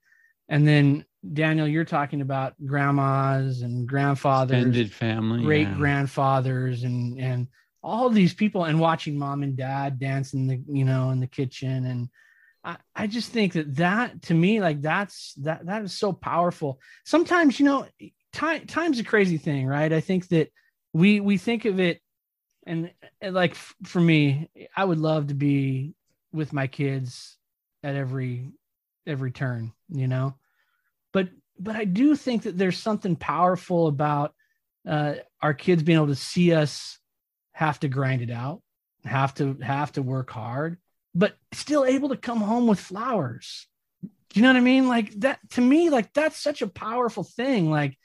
And then Daniel, you're talking about grandmas and grandfathers, extended family great yeah. grandfathers and and all these people and watching mom and dad dance in the you know in the kitchen. And I, I just think that that to me like that's that that is so powerful. Sometimes you know time time's a crazy thing right? I think that we we think of it and, and like f- for me i would love to be with my kids at every every turn you know? But but i do think that there's something powerful about uh, our kids being able to see us have to grind it out, have to have to work hard, but still able to come home with flowers. Do you know what I mean? Like that to me, like that's such a powerful thing. Like,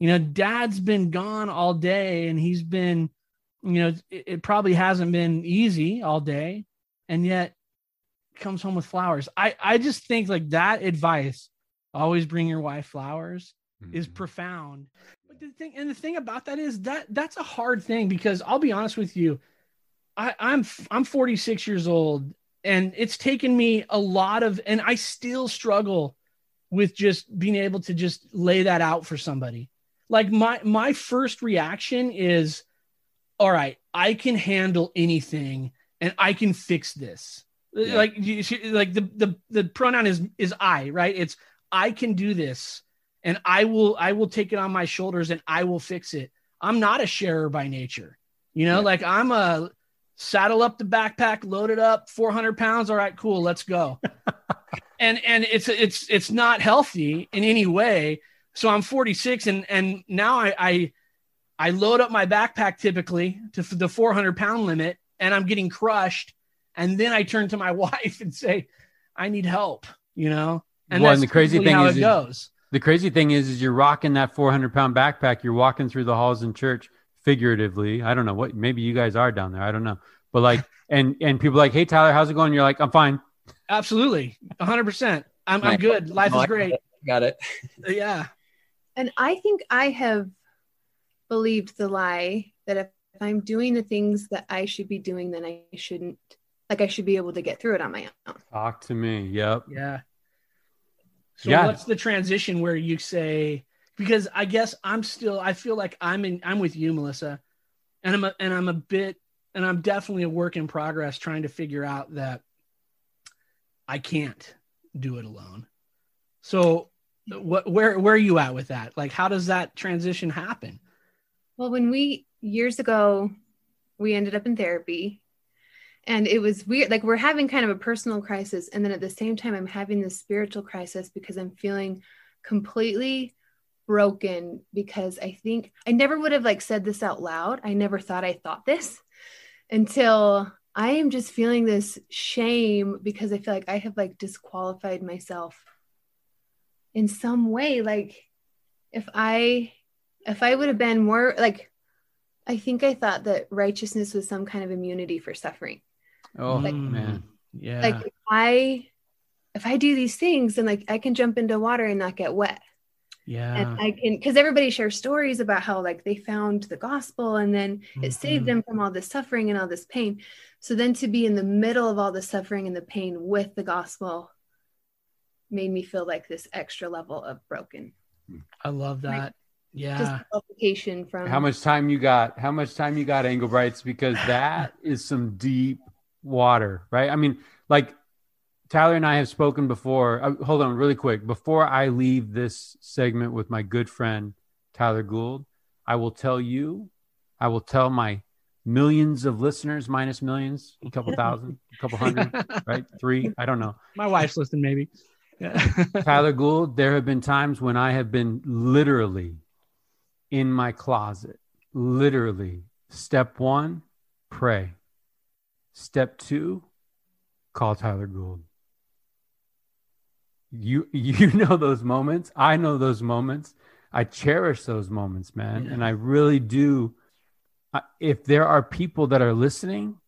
you know, dad's been gone all day and he's been, you know, it, it probably hasn't been easy all day, and yet comes home with flowers. I I just think like that advice, always bring your wife flowers is Mhm. profound. But the thing and the thing about that is that that's a hard thing because I'll be honest with you, I, I'm I'm 46 years old and it's taken me a lot of and I still struggle with just being able to just lay that out for somebody. Like my my first reaction is, all right, I can handle anything and I can fix this. Yeah. Like you, like the the the pronoun is is I, right? It's I can do this and I will I will take it on my shoulders and I will fix it. I'm not a sharer by nature. You know, Yeah. like I'm a saddle up the backpack, load it up, 400 pounds. All right, cool, let's go. [LAUGHS] and and it's it's it's not healthy in any way. So I'm 46 and and now I I, I load up my backpack typically to the 400 pound limit and I'm getting crushed. And then I turn to my [LAUGHS] wife and say, I need help, you know? And Well, that's and the crazy thing how is- it goes. The crazy thing is, is you're rocking that 400 pound backpack. You're walking through the halls in church, figuratively. I don't know what. Maybe you guys are down there. I don't know. But like, [LAUGHS] and and people are like, hey Tyler, how's it going? You're like, I'm fine. Absolutely. hundred percent. I'm, I'm good. Life is great. Got it. [LAUGHS] Yeah. And I think I have believed the lie that if I'm doing the things that I should be doing, then I shouldn't, like, I should be able to get through it on my own. Talk to me. Yep. Yeah. So Yeah. what's the transition where you say because I guess I'm still I feel like I'm in I'm with you, Melissa. And I'm a, and I'm a bit and I'm definitely a work in progress trying to figure out that I can't do it alone. So what where where are you at with that? Like how does that transition happen? Well, when we years ago, we ended up in therapy and it was weird. Like we're having kind of a personal crisis. And then at the same time, I'm having this spiritual crisis because I'm feeling completely broken because I think I never would have like said this out loud. I never thought I thought this until I am just feeling this shame because I feel like I have like disqualified myself in some way. Like if I if I would have been more like I think I thought that righteousness was some kind of immunity for suffering. Oh Like- man. Yeah. Like if I if I do these things then like I can jump into water and not get wet. yeah. And I can because everybody shares stories about how like they found the gospel and then it saved Mhm. them from all this suffering and all this pain. So then to be in the middle of all the suffering and the pain with the gospel made me feel like this extra level of broken. I love that. Yeah. Just from How much time you got? How much time you got, Angle Brights? Because that is some deep water, right? I mean, like Tyler and I have spoken before. Uh, hold on, really quick. Before I leave this segment with my good friend Tyler Gould, I will tell you, I will tell my millions of listeners, minus millions, a couple thousand, a couple hundred, [LAUGHS] right? Three, I don't know. My wife's listening, maybe. [LAUGHS] Tyler Gould, there have been times when I have been literally in my closet. Literally. Step one, pray. Step two, call Tyler Gould. You you [LAUGHS] know those moments. I know those moments. I cherish those moments, man. Yeah. And I really do. If there are people that are listening,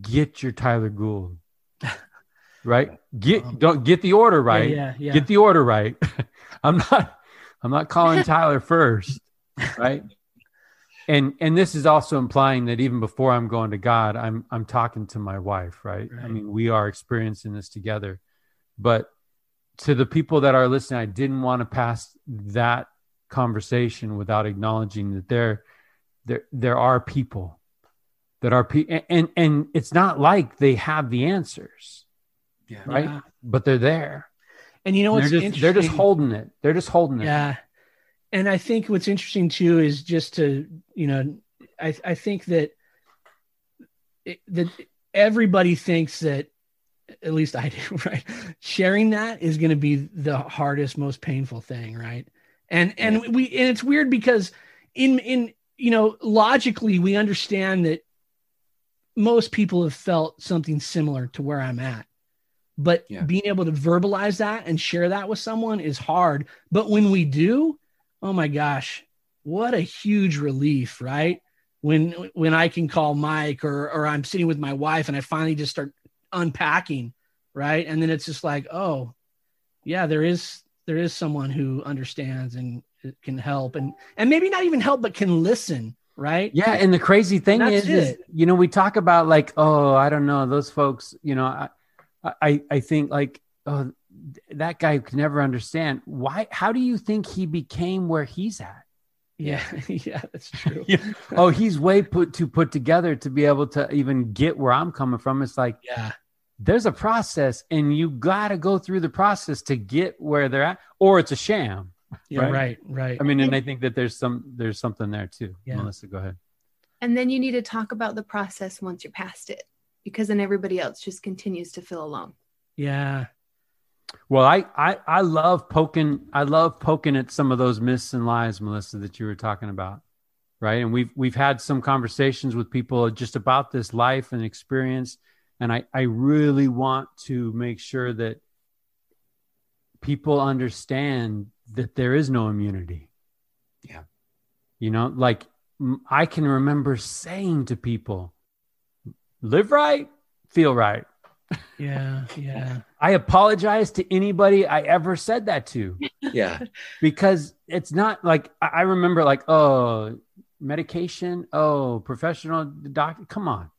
get your Tyler Gould. [LAUGHS] Right? Get Um, don't get the order right Yeah, yeah. get the order right. [LAUGHS] I'm not I'm not calling Tyler first, right? And and this is also implying that even before I'm going to God, I'm I'm talking to my wife, right? I mean, we are experiencing this together. But to the people that are listening, I didn't want to pass that conversation without acknowledging that there there there are people that are pe- and, and and it's not like they have the answers, Yeah. right? Yeah. But they're there. And you know what's they're just they're just holding it. They're just holding it. Yeah. And I think what's interesting too is just to, you know, I, I think that it, that everybody thinks that at least I [LAUGHS] do, right? Sharing that is going to be the hardest, most painful thing, right? And and we and it's weird because in in you know logically we understand that most people have felt something similar to where I'm at. But Yeah. being able to verbalize that and share that with someone is hard. But when we do, oh my gosh, what a huge relief, right? When when I can call Mike or or I'm sitting with my wife and I finally just start unpacking, right? And then it's just like, oh, yeah, there is there is someone who understands and can help and and maybe not even help but can listen, right? Yeah, and the crazy thing is, is, you know, we talk about like, oh, I don't know, those folks. You know, I, I, I think like, oh, that guy could never understand why. How do you think he became where he's at? Yeah, [LAUGHS] yeah, that's true. [LAUGHS] Yeah. Oh, he's way put to put together to be able to even get where I'm coming from. It's like Yeah. there's a process, and you got to go through the process to get where they're at, or it's a sham. Yeah, Right. right, right. I mean, and I think that there's some there's something there too. Yeah. Melissa, go ahead. And then you need to talk about the process once you're past it because then everybody else just continues to feel alone. Yeah. Well, I, I I love poking I love poking at some of those myths and lies, Melissa, that you were talking about. Right. And we've we've had some conversations with people just about this life and experience. And I, I really want to make sure that people understand that there is no immunity. Yeah. You know, like I can remember saying to people, live right, feel right. Yeah, yeah. I apologize to anybody I ever said that to Yeah. [LAUGHS] because it's not like I I remember like, oh, medication, oh, professional doctor. Come on.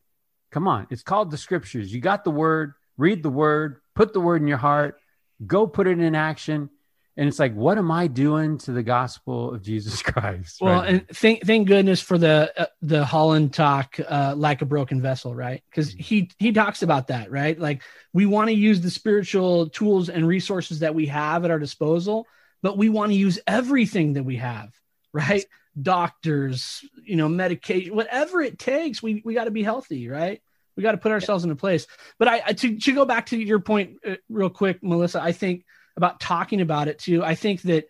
Come on. It's called the scriptures. You got the word, read the word, put the word in your heart, go put it in action. And it's like, what am I doing to the gospel of Jesus [LAUGHS] Christ? Well, right and thank thank goodness for the uh, the Holland talk, uh, like a broken vessel, right? Because he he talks about that, right? Like we want to use the spiritual tools and resources that we have at our disposal, but we want to use everything that we have, right? Doctors, you know, medication, whatever it takes. We we got to be healthy, right? We got to put ourselves into place. But I, I to to go back to your point uh, real quick, Melissa, I think about talking about it too. I think that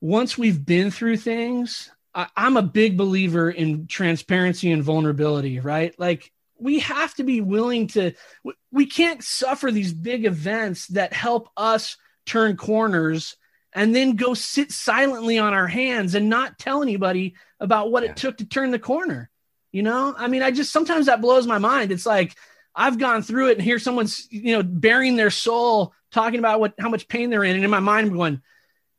once we've been through things, I, I'm a big believer in transparency and vulnerability, right? Like we have to be willing to, we- can't suffer these big events that help us turn corners and then go sit silently on our hands and not tell anybody about what Yeah. it took to turn the corner. You know, I mean, I just sometimes that blows my mind. It's like I've gone through it and here someone's, you know, bearing their soul, talking about what how much pain they're in. And in my mind, I'm going,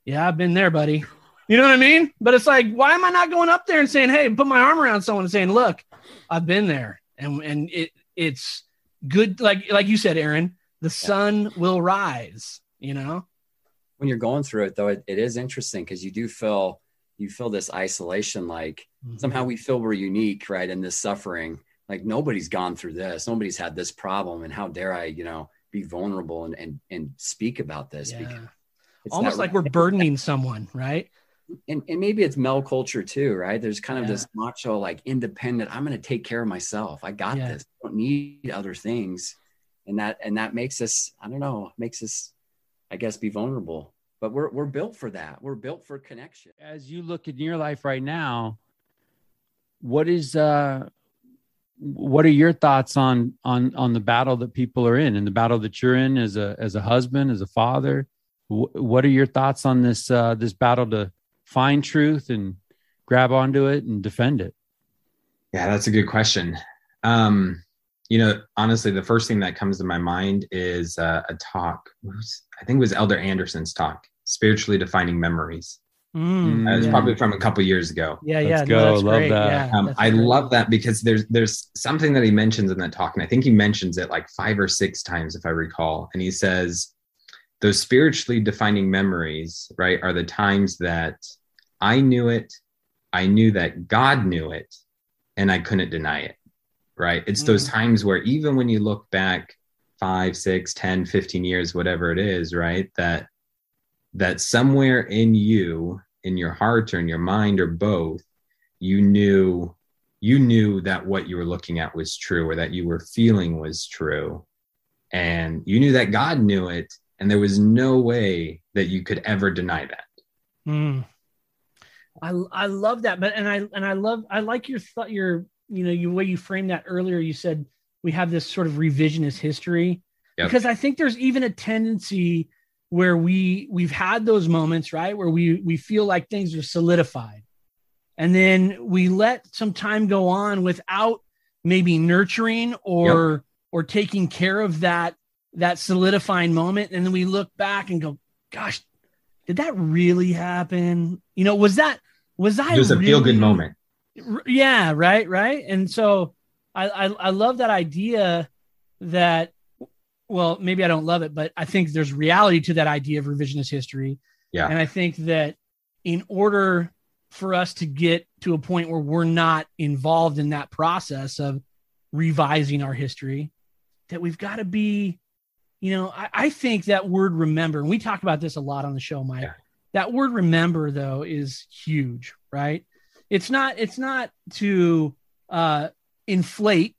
Yeah, I've been there, buddy. [LAUGHS] You know what I mean? But it's like, why am I not going up there and saying, Hey, put my arm around someone and saying, Look, I've been there. And and it it's good, like like you said, Aaron, the sun will rise, you know? When you're going through it though, it, it is interesting because you do feel you feel this isolation like mm-hmm. somehow we feel we're unique, right? In this suffering. Like nobody's gone through this, nobody's had this problem. And how dare I, you know, be vulnerable and and, and speak about this Yeah. because it's Almost not- like we're burdening someone, right? and, and maybe it's male culture too, right? There's kind of Yeah. this macho, like independent. I'm going to take care of myself. I got Yeah. this. I don't need other things, and that and that makes us. I don't know. Makes us, I guess, be vulnerable. But we're we're built for that. We're built for connection. as you look in your life right now, what is uh what are your thoughts on on on the battle that people are in and the battle that you're in as a as a husband as a father Wh- what are your thoughts on this uh this battle to find truth and grab onto it and defend it Yeah, that's a good question. Um, you know, honestly, the first thing that comes to my mind is uh, a talk. I think it was Elder Andersen's talk, spiritually defining memories. Mm, Uh, it's yeah. probably from a couple years ago. yeah, Let's yeah. go. that's Love great. that. Yeah, Um, I great. love that because there's there's something that he mentions in that talk, and I think he mentions it like five or six times, if I recall. And he says those spiritually defining memories, right, are the times that I knew it, I knew that God knew it, and I couldn't deny it. Right. It's those times where even when you look back five, six, 10, 15 years, whatever it is, right, that that somewhere in you, in your heart or in your mind or both, you knew you knew that what you were looking at was true or that you were feeling was true and you knew that god knew it and there was no way that you could ever deny that Mm. I I love that, but and I and I love I like your thought your you know you way you framed that earlier. You said we have this sort of revisionist history Yep. because I think there's even a tendency where we we've had those moments right where we we feel like things are solidified, and then we let some time go on without maybe nurturing or or taking care of that that solidifying moment, and then we look back and go, gosh did that really happen? You know, was that was I it was a feel good moment Yeah, right, right. And so I, I I love that idea that well, maybe I don't love it, but I think there's reality to that idea of revisionist history. Yeah. And I think that in order for us to get to a point where we're not involved in that process of revising our history, that we've got to be, you know, I, I think that word remember, and we talk about this a lot on the show, Mike. Yeah. That word remember though is huge, right? It's not, it's not to uh inflate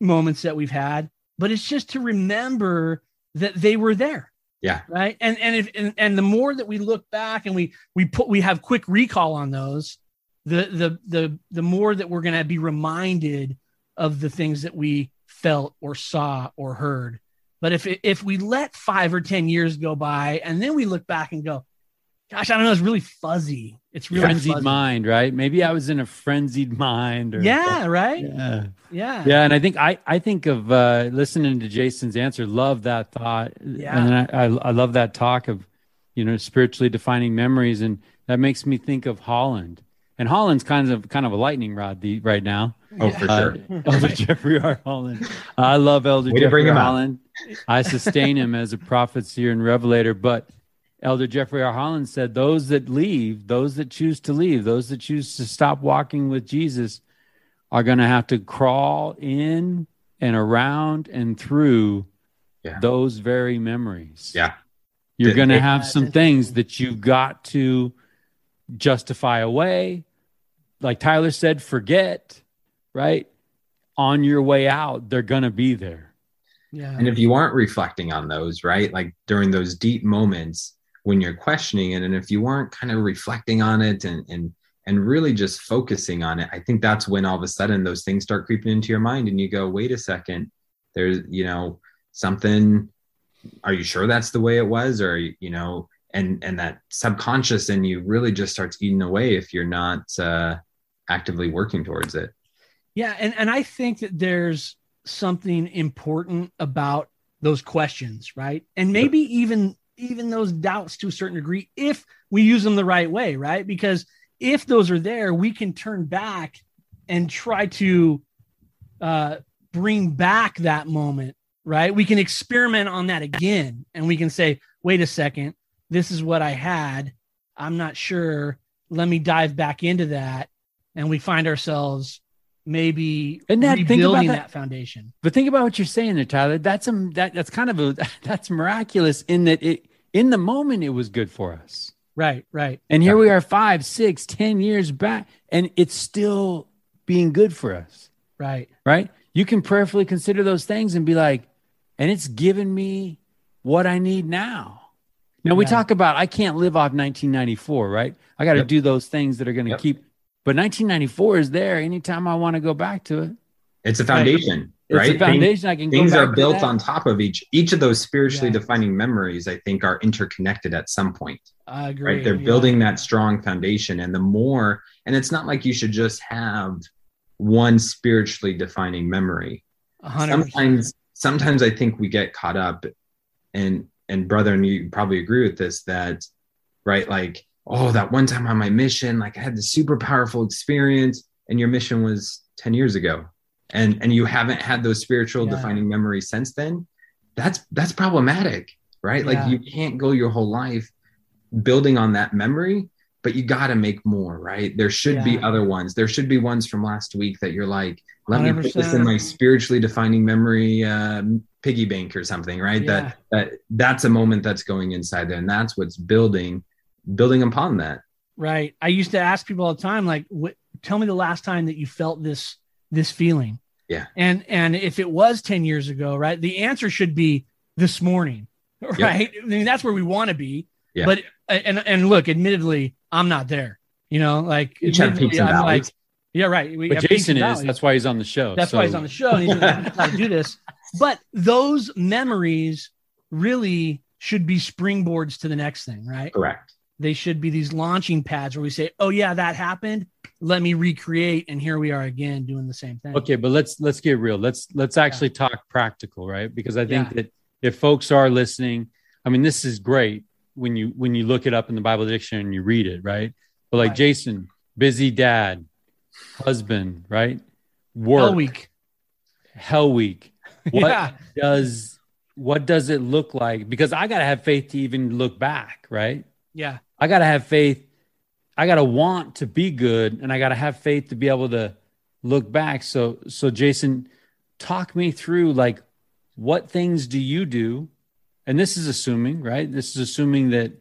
moments that we've had, but it's just to remember that they were there. Yeah. Right? And and if and, and the more that we look back and we we put we have quick recall on those the the the the more that we're going to be reminded of the things that we felt or saw or heard. But if if we let five or ten years go by and then we look back and go, gosh, I don't know, it's really fuzzy. It's really frenzied fuzzy. mind, right? Maybe I was in a frenzied mind. Or, Yeah, right. Yeah. Yeah. Yeah, and I think I I think of uh, listening to Jason's answer. Love that thought, Yeah. and I, I I love that talk of, you know, spiritually defining memories, and that makes me think of Holland. And Holland's kind of kind of a lightning rod the, right now. Oh, for Uh, sure. [LAUGHS] Elder Jeffrey R. Holland. I love Elder Way to bring Jeffrey him R. up. Holland. I sustain him as a prophet, seer, and revelator. But Elder Jeffrey R. Holland said, "Those that leave, those that choose to leave, those that choose to stop walking with Jesus, are going to have to crawl in and around and through Yeah. those very memories. Yeah. You're going to have some things that you've got to justify away. Like Tyler said, forget, right? On your way out, they're going to be there. Yeah. And if you aren't reflecting on those, right, like during those deep moments when you're questioning it, and if you aren't kind of reflecting on it and and and really just focusing on it, I think that's when all of a sudden those things start creeping into your mind, and you go, wait a second, there's you know something. Are you sure that's the way it was, or you know, and and that subconscious, and you really just starts eating away if you're not uh, actively working towards it. Yeah, and and I think that there's something important about those questions, right? And maybe even even those doubts to a certain degree if we use them the right way, right? Because if those are there, we can turn back and try to uh, bring back that moment, right? We can experiment on that again, and we can say, "Wait a second, this is what I had. I'm not sure. Let me dive back into that." And we find ourselves maybe And that- think about rebuilding that- that. foundation. But think about what you're saying there, Tyler. That's a that that's kind of a [LAUGHS] that's miraculous in that it in the moment it was good for us. Right, right. And here we are five, six, ten years back, and it's still being good for us. Right. right? You can prayerfully consider those things and be like, and it's given me what I need now. Now we talk about I can't live off 1994, right? I got to Yep. do those things that are going to Yep. keep. But 1994 is there anytime I want to go back to it. It's a foundation, It's right? a foundation I can go things back are built that. on top of each each of those spiritually Yeah. defining memories i think are interconnected at some point I agree. right they're yeah. building that strong foundation and the more and it's not like you should just have one spiritually defining memory hundred percent. sometimes sometimes i think we get caught up and and brother and you probably agree with this that right like oh that one time on my mission like i had this super powerful experience and your mission was 10 years ago. And and you haven't had those spiritual Yeah. defining memories since then? That's that's problematic right? Yeah. like you can't go your whole life building on that memory but you got to make more right? There should be other ones. There should be ones from last week that you're like let me put this in my spiritually defining memory um, piggy bank or something right? Yeah. that that that's a moment that's going inside there and that's what's building building upon that Right. I used to ask people all the time, like, what, tell me the last time that you felt this this feeling. Yeah. And and if it was 10 years ago, right, the answer should be this morning. [LAUGHS] Right. I mean, that's where we want to be. Yeah. But and and look, admittedly, I'm not there. You know, like Each have peaks and valleys. like, yeah, right. We But have peaks Jason and is. valleys. That's why he's on the show. That's So- why he's on the show and he's going [LAUGHS] to do this. But those memories really should be springboards to the next thing, right? correct They should be these launching pads where we say, "Oh yeah, that happened. Let me recreate." And here we are again doing the same thing. Okay, but let's let's get real. Let's let's actually talk practical, right? Because I think Yeah. that if folks are listening, I mean, this is great when you when you look it up in the Bible dictionary and you read it, right? But like Right. Jason, busy dad, husband, right? Work, Hell week. hell week. [LAUGHS] What Yeah. does what does it look like? Because I gotta have faith to even look back, right? Yeah. I got to have faith. I got to want to be good and I got to have faith to be able to look back. So, so Jason, talk me through like what things do you do? And this is assuming, right? This is assuming that,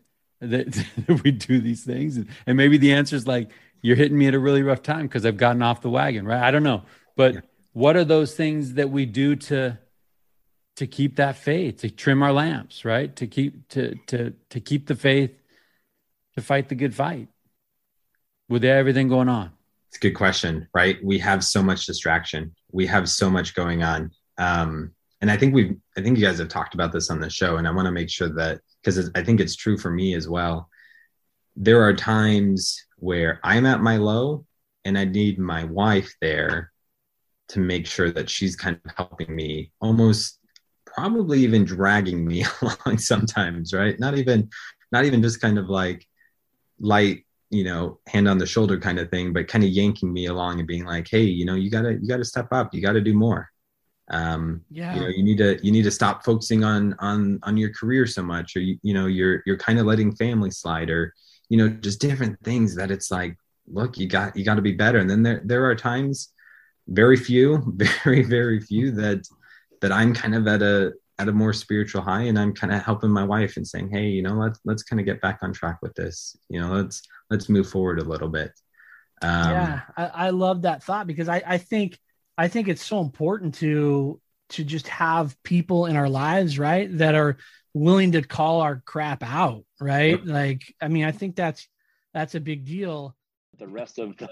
that [LAUGHS] we do these things. And maybe the answer is like, you're hitting me at a really rough time because I've gotten off the wagon, right? I don't know. But Yeah. what are those things that we do to, to keep that faith, to trim our lamps, right? To keep, to, to, to keep the faith to fight the good fight with everything going on? It's a good question, right? We have so much distraction. We have so much going on. Um, and I think we've I think you guys have talked about this on the show, and I want to make sure that because I think it's true for me as well. There are times where I'm at my low, and I need my wife there to make sure that she's kind of helping me, almost probably even dragging me [LAUGHS] along sometimes, right? Not even not even just kind of like light you know hand on the shoulder kind of thing but kind of yanking me along and being like hey you know you gotta you gotta step up. You gotta do more. Um yeah. you know you need to you need to stop focusing on on on your career so much or you, you know you're you're kind of letting family slide or you know just different things that it's like look you got you got to be better. And then there there are times very few [LAUGHS] very very few that that i'm kind of at a at a more spiritual high and i'm kind of helping my wife and saying hey you know let's let's kind of get back on track with this you know let's let's move forward a little bit um, yeah I, I love that thought because i i think I think it's so important to to just have people in our lives, right, that are willing to call our crap out, right? Yep. Like, I mean, I think that's that's a big deal. The rest of the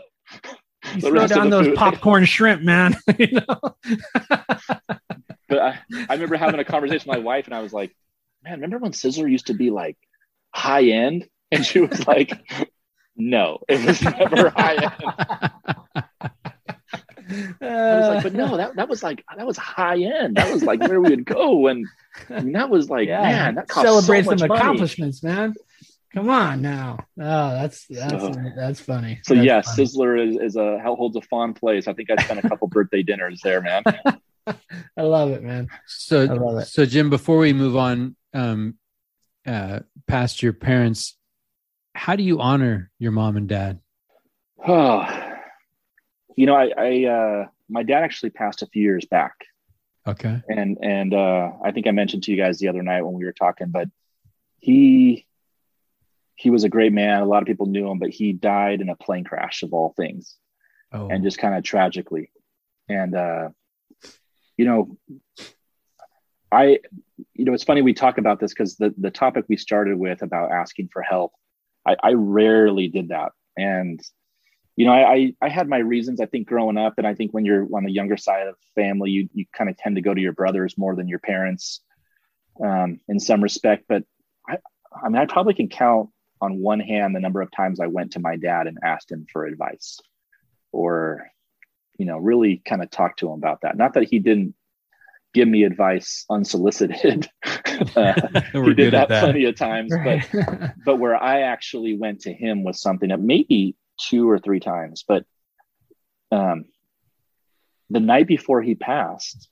you the throw down those food. popcorn shrimp, man. [LAUGHS] you know? [LAUGHS] but I, I remember having a conversation with my wife, and I was like, "Man, remember when Sizzler used to be like high end?" And she was like, "No, it was never high end." I was like, but no, that, that was like that was high end. That was like where we would go, and I mean, that was like, yeah. man, that celebrate so some accomplishments, man. Come on now. Oh, that's that's uh, that's funny. So that's yes, funny. Sizzler is, is a holds a fond place. I think I spent a couple birthday dinners there, man. [LAUGHS] I love it, man. So it. so Jim, before we move on um uh past your parents, how do you honor your mom and dad? Oh, you know, I, I uh, my dad actually passed a few years back. Okay. And and uh, I think I mentioned to you guys the other night when we were talking, but he he was a great man. A lot of people knew him, but he died in a plane crash of all things, oh. and just kind of tragically. And uh, you know, I you know it's funny we talk about this because the the topic we started with about asking for help, I, I rarely did that, and you know, I, I, I had my reasons. I think growing up, and I think when you're on the younger side of family, you you kind of tend to go to your brothers more than your parents, um, in some respect. But I, I mean, I probably can count on one hand the number of times I went to my dad and asked him for advice, or, you know, really kind of talk to him about that. Not that he didn't give me advice unsolicited. [LAUGHS] uh, [LAUGHS] he did that, that, plenty of times, right. but [LAUGHS] but where I actually went to him with something that maybe two or three times. But um, the night before he passed,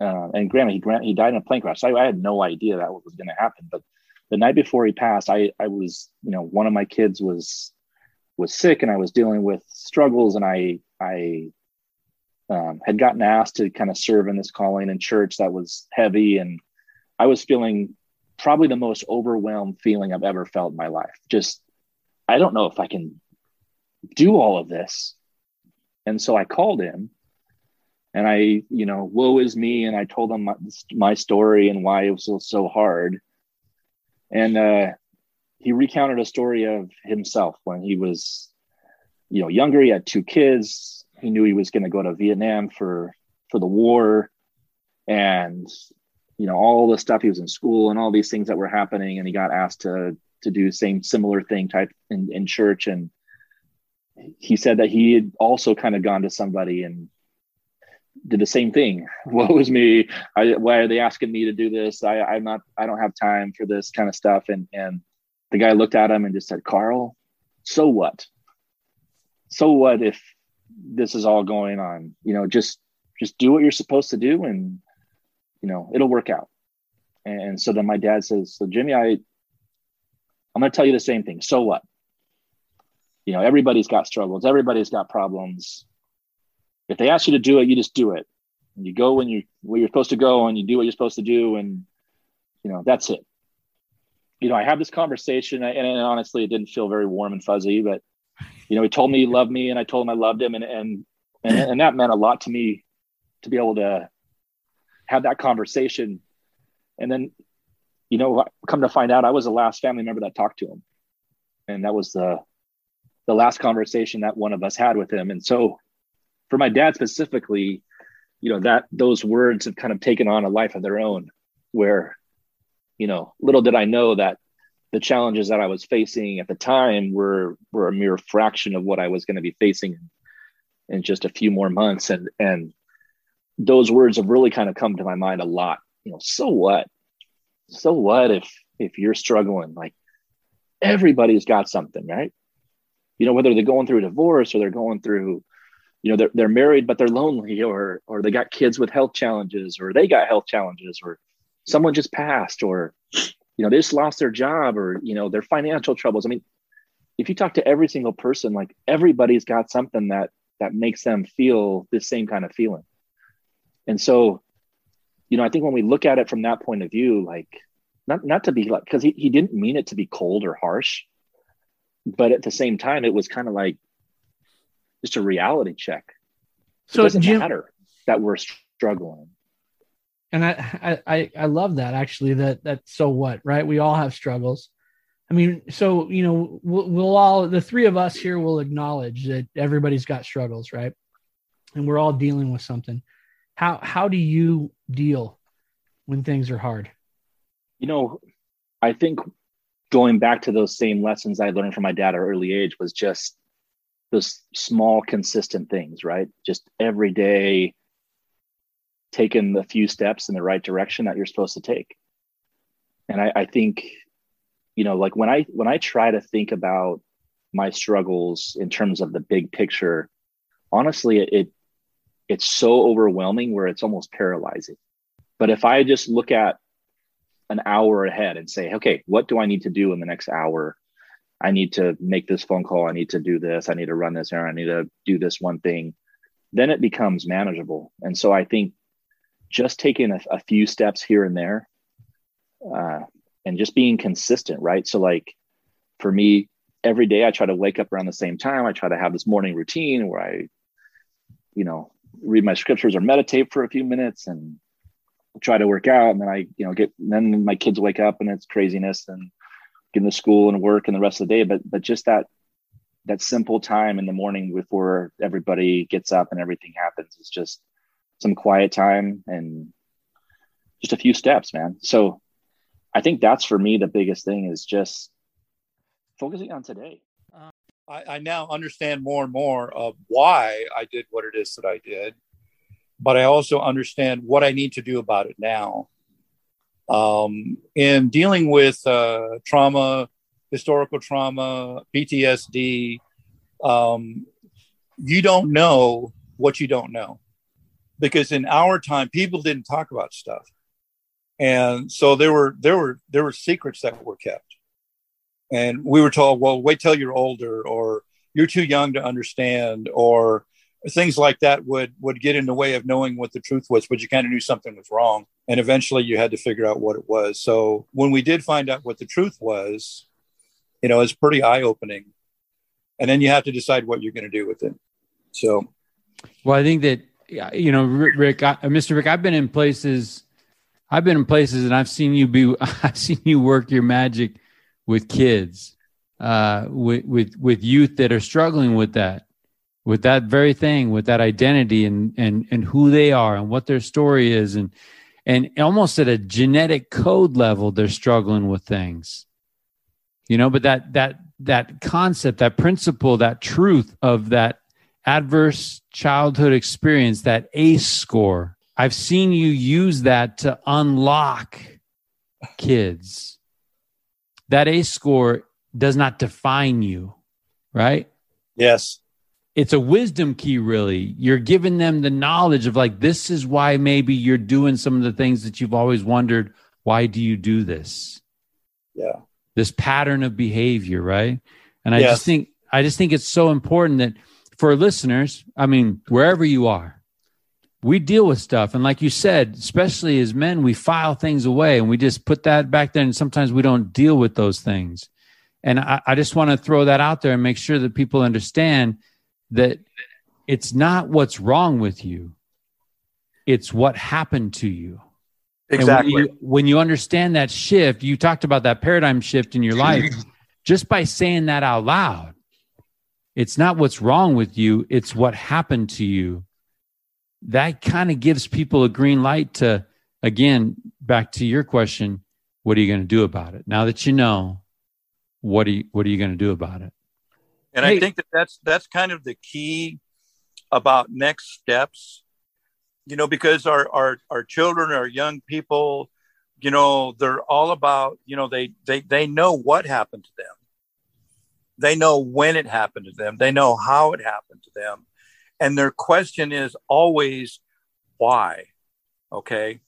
uh, and granted, he, grant he died in a plane crash. So I, I had no idea that was going to happen. But the night before he passed, I, I was, you know, one of my kids was was sick, and I was dealing with struggles, and I I um, had gotten asked to kind of serve in this calling in church that was heavy, and I was feeling probably the most overwhelmed feeling I've ever felt in my life. Just I don't know if I can do all of this. And so I called him and I, you know, woe is me. And I told him my, my story and why it was so, so hard. And uh, he recounted a story of himself when he was, you know, younger. He had two kids. He knew he was going to go to Vietnam for for the war, and you know all the stuff. He was in school and all these things that were happening, and he got asked to to do the same similar thing type in, in church and he said that he had also kind of gone to somebody and did the same thing. [LAUGHS] What was me? I, why are they asking me to do this? I, I'm not. I don't have time for this kind of stuff. And and the guy looked at him and just said, "Carl, so what? So what if this is all going on? You know, just just do what you're supposed to do, and you know it'll work out." And so then my dad says, "So Jimmy, I I'm going to tell you the same thing. So what? you know everybody's got struggles everybody's got problems if they ask you to do it you just do it and you go when you where you're supposed to go and you do what you're supposed to do and you know that's it you know i have this conversation and, and honestly it didn't feel very warm and fuzzy but you know he told me he loved me and i told him i loved him. And and and, and that meant a lot to me to be able to have that conversation. And then you know come to find out i was the last family member that talked to him. And that was the the last conversation that one of us had with him. And so for my dad specifically, you know that those words have kind of taken on a life of their own where you know little did i know that the challenges that i was facing at the time were were a mere fraction of what i was going to be facing in just a few more months. And and those words have really kind of come to my mind a lot. You know so what? So what if if you're struggling? Like everybody's got something right? You know whether they're going through a divorce or they're going through you know they're, they're married but they're lonely or or they got kids with health challenges or they got health challenges or someone just passed or you know they just lost their job or you know their financial troubles i mean if you talk to every single person like everybody's got something that that makes them feel the same kind of feeling and so you know i think when we look at it from that point of view like not not to be like because he, he didn't mean it to be cold or harsh but at the same time it was kind of like just a reality check. So it doesn't Jim, matter that we're struggling. And I, I, I love that actually. That that so what, right? We all have struggles. I mean, so you know, we'll, we'll all the three of us here will acknowledge that everybody's got struggles, right? And we're all dealing with something. How how do you deal when things are hard? You know, I think going back to those same lessons I learned from my dad at early age was just those small consistent things right just every day taking the few steps in the right direction that you're supposed to take and I, I think you know like when i when i try to think about my struggles in terms of the big picture honestly it, it it's so overwhelming where it's almost paralyzing but if i just look at an hour ahead and say okay what do i need to do in the next hour I need to make this phone call. I need to do this. I need to run this errand. I need to do this one thing. Then it becomes manageable. And so I think just taking a, a few steps here and there uh, and just being consistent, right? So, like for me, every day I try to wake up around the same time. I try to have this morning routine where I, you know, read my scriptures or meditate for a few minutes and try to work out. And then I, you know, get, then my kids wake up and it's craziness. And getting to school and work and the rest of the day but but just that that simple time in the morning before everybody gets up and everything happens is just some quiet time and just a few steps man. So i think that's for me the biggest thing is just focusing on today. I, I now understand more and more of why i did what it is that i did but i also understand what i need to do about it now. Um, in dealing with uh, trauma, historical trauma, PTSD, um, you don't know what you don't know. Because in our time, people didn't talk about stuff. And so there were there were there were secrets that were kept. And we were told, well, wait till you're older, or you're too young to understand, or things like that would would get in the way of knowing what the truth was but you kind of knew something was wrong and eventually you had to figure out what it was so when we did find out what the truth was you know it's pretty eye-opening and then you have to decide what you're going to do with it so well i think that you know rick I, mr rick i've been in places i've been in places and i've seen you be [LAUGHS] i've seen you work your magic with kids uh with with with youth that are struggling with that with that very thing, with that identity and and and who they are and what their story is, and and almost at a genetic code level, they're struggling with things. You know, but that that that concept, that principle, that truth of that adverse childhood experience, that ACE score, I've seen you use that to unlock kids. That ACE score does not define you, right? Yes it's a wisdom key really you're giving them the knowledge of like this is why maybe you're doing some of the things that you've always wondered why do you do this yeah this pattern of behavior right and i yes. just think i just think it's so important that for listeners i mean wherever you are we deal with stuff and like you said especially as men we file things away and we just put that back there and sometimes we don't deal with those things and i, I just want to throw that out there and make sure that people understand that it's not what's wrong with you, it's what happened to you. Exactly. When you, when you, understand that shift, you talked about that paradigm shift in your life. [LAUGHS] just by saying that out loud, it's not what's wrong with you, it's what happened to you. That kind of gives people a green light to again back to your question what are you going to do about it? Now that you know what are you what are you going to do about it? And hey. i think that that's that's kind of the key about next steps you know because our our our children our young people you know they're all about you know they they they know what happened to them they know when it happened to them. They know how it happened to them. And their question is always why? Okay?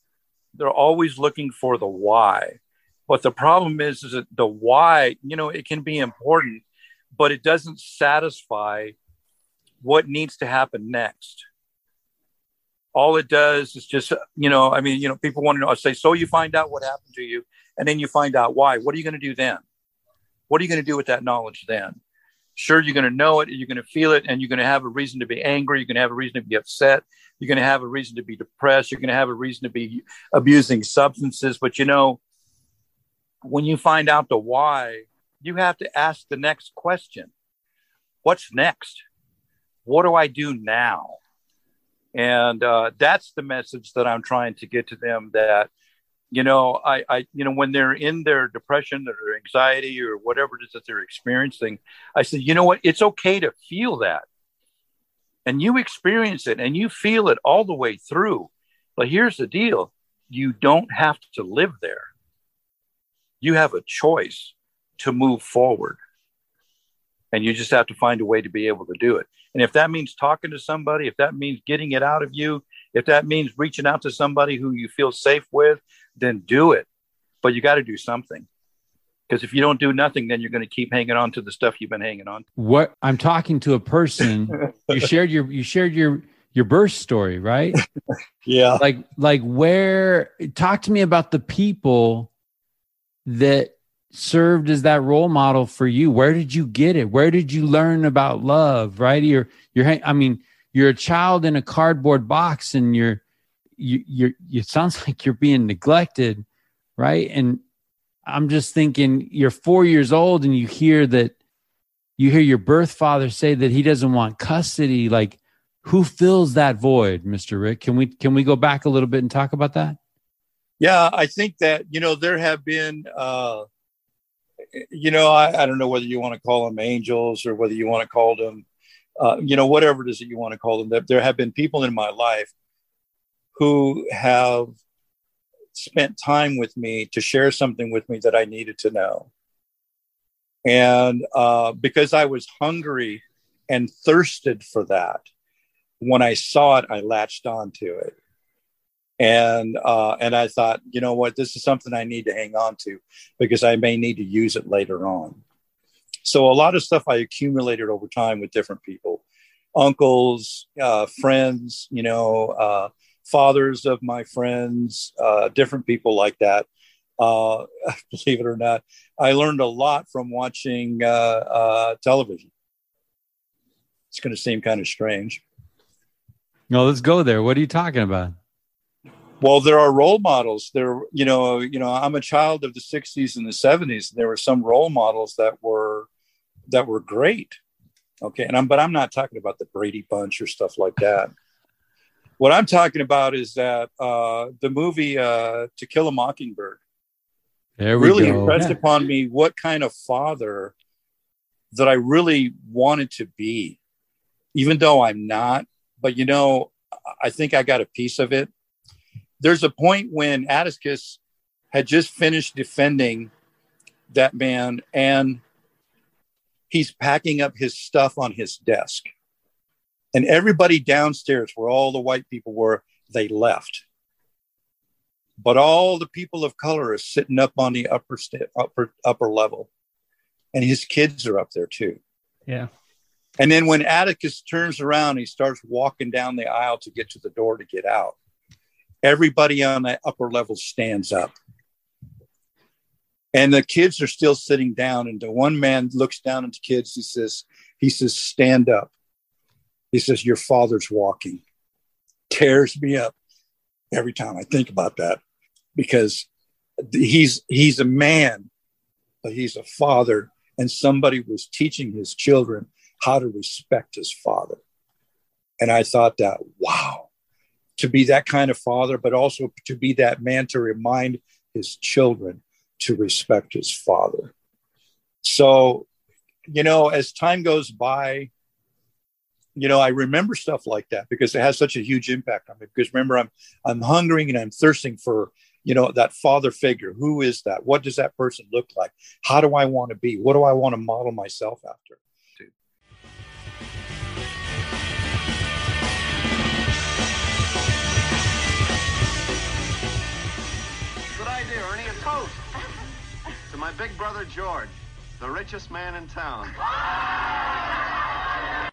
They're always looking for the why. But the problem is is that the why you know it can be important but it doesn't satisfy what needs to happen next. All it does is just you know i mean you know people want to know i say so you find out what happened to you and then you find out why. What are you going to do then what are you going to do with that knowledge then? Sure you're going to know it you're going to feel it and you're going to have a reason to be angry you're going to have a reason to be upset you're going to have a reason to be depressed you're going to have a reason to be abusing substances but you know when you find out the why you have to ask the next question. What's next? What do i do now? And uh, that's the message that i'm trying to get to them that you know I, I you know when they're in their depression or their anxiety or whatever it is that they're experiencing i said you know what? It's okay to feel that. And you experience it and you feel it all the way through. But here's the deal. You don't have to live there. You have a choice to move forward. And you just have to find a way to be able to do it. And if that means talking to somebody if that means getting it out of you if that means reaching out to somebody who you feel safe with then do it. But you got to do something. Because if you don't do nothing, then you're going to keep hanging on to the stuff you've been hanging on. To. What I'm talking to a person, [LAUGHS] you shared your you shared your your birth story, right? [LAUGHS] yeah. Like like where talk to me about the people that served as that role model for you. Where did you get it? Where did you learn about love? Right? You're you're I mean, you're a child in a cardboard box and you're you you're it sounds [LAUGHS] like you're being neglected right? And i'm just thinking you're four years old and you hear that you hear your birth father say that he doesn't want custody. Like who fills that void mr rick? Can we can we go back a little bit and talk about that? Yeah i think that you know there have been uh you know I, I don't know whether you want to call them angels or whether you want to call them uh, you know whatever it is that you want to call them That there have been people in my life who have spent time with me to share something with me that I needed to know. And uh, because I was hungry and thirsted for that, when I saw it, I latched onto it. And uh, and I thought, you know what, this is something I need to hang on to because I may need to use it later on. So a lot of stuff I accumulated over time with different people, uncles, uh, friends, you know, uh, fathers of my friends, uh, different people like that. Uh, [LAUGHS] believe it or not, I learned a lot from watching uh, uh television. It's going to seem kind of strange. No, let's go there. What are you talking about? Well, there are role models. There, you know, you know, I'm a child of the '60s and the '70s. There were some role models that were that were great. Okay, and I'm, but I'm not talking about the Brady Bunch or stuff like that. What I'm talking about is that uh, the movie uh, To Kill a Mockingbird really go. impressed yeah. upon me what kind of father that I really wanted to be, even though I'm not. But you know, I think I got a piece of it. There's a point when Atticus had just finished defending that man, and he's packing up his stuff on his desk and everybody downstairs, where all the white people were, they left. But all the people of color are sitting up on the upper st- upper upper level, and his kids are up there too. Yeah. And then when Atticus turns around, he starts walking down the aisle to get to the door to get out. Everybody on that upper level stands up. And the kids are still sitting down. And the one man looks down at the kids. He says, he says, stand up. He says, Your father's walking. Tears me up every time I think about that because he's he's a man, but he's a father, and somebody was teaching his children how to respect his father. And I thought that, wow, to be that kind of father, but also to be that man to remind his children to respect his father. So, you know, as time goes by, you know, I remember stuff like that because it has such a huge impact on me. Because remember, I'm I'm hungering and I'm thirsting for, you know, that father figure. Who is that? What does that person look like? How do I want to be? What do I want to model myself after? Good idea, Ernie. A toast to my big brother George, the richest man in town.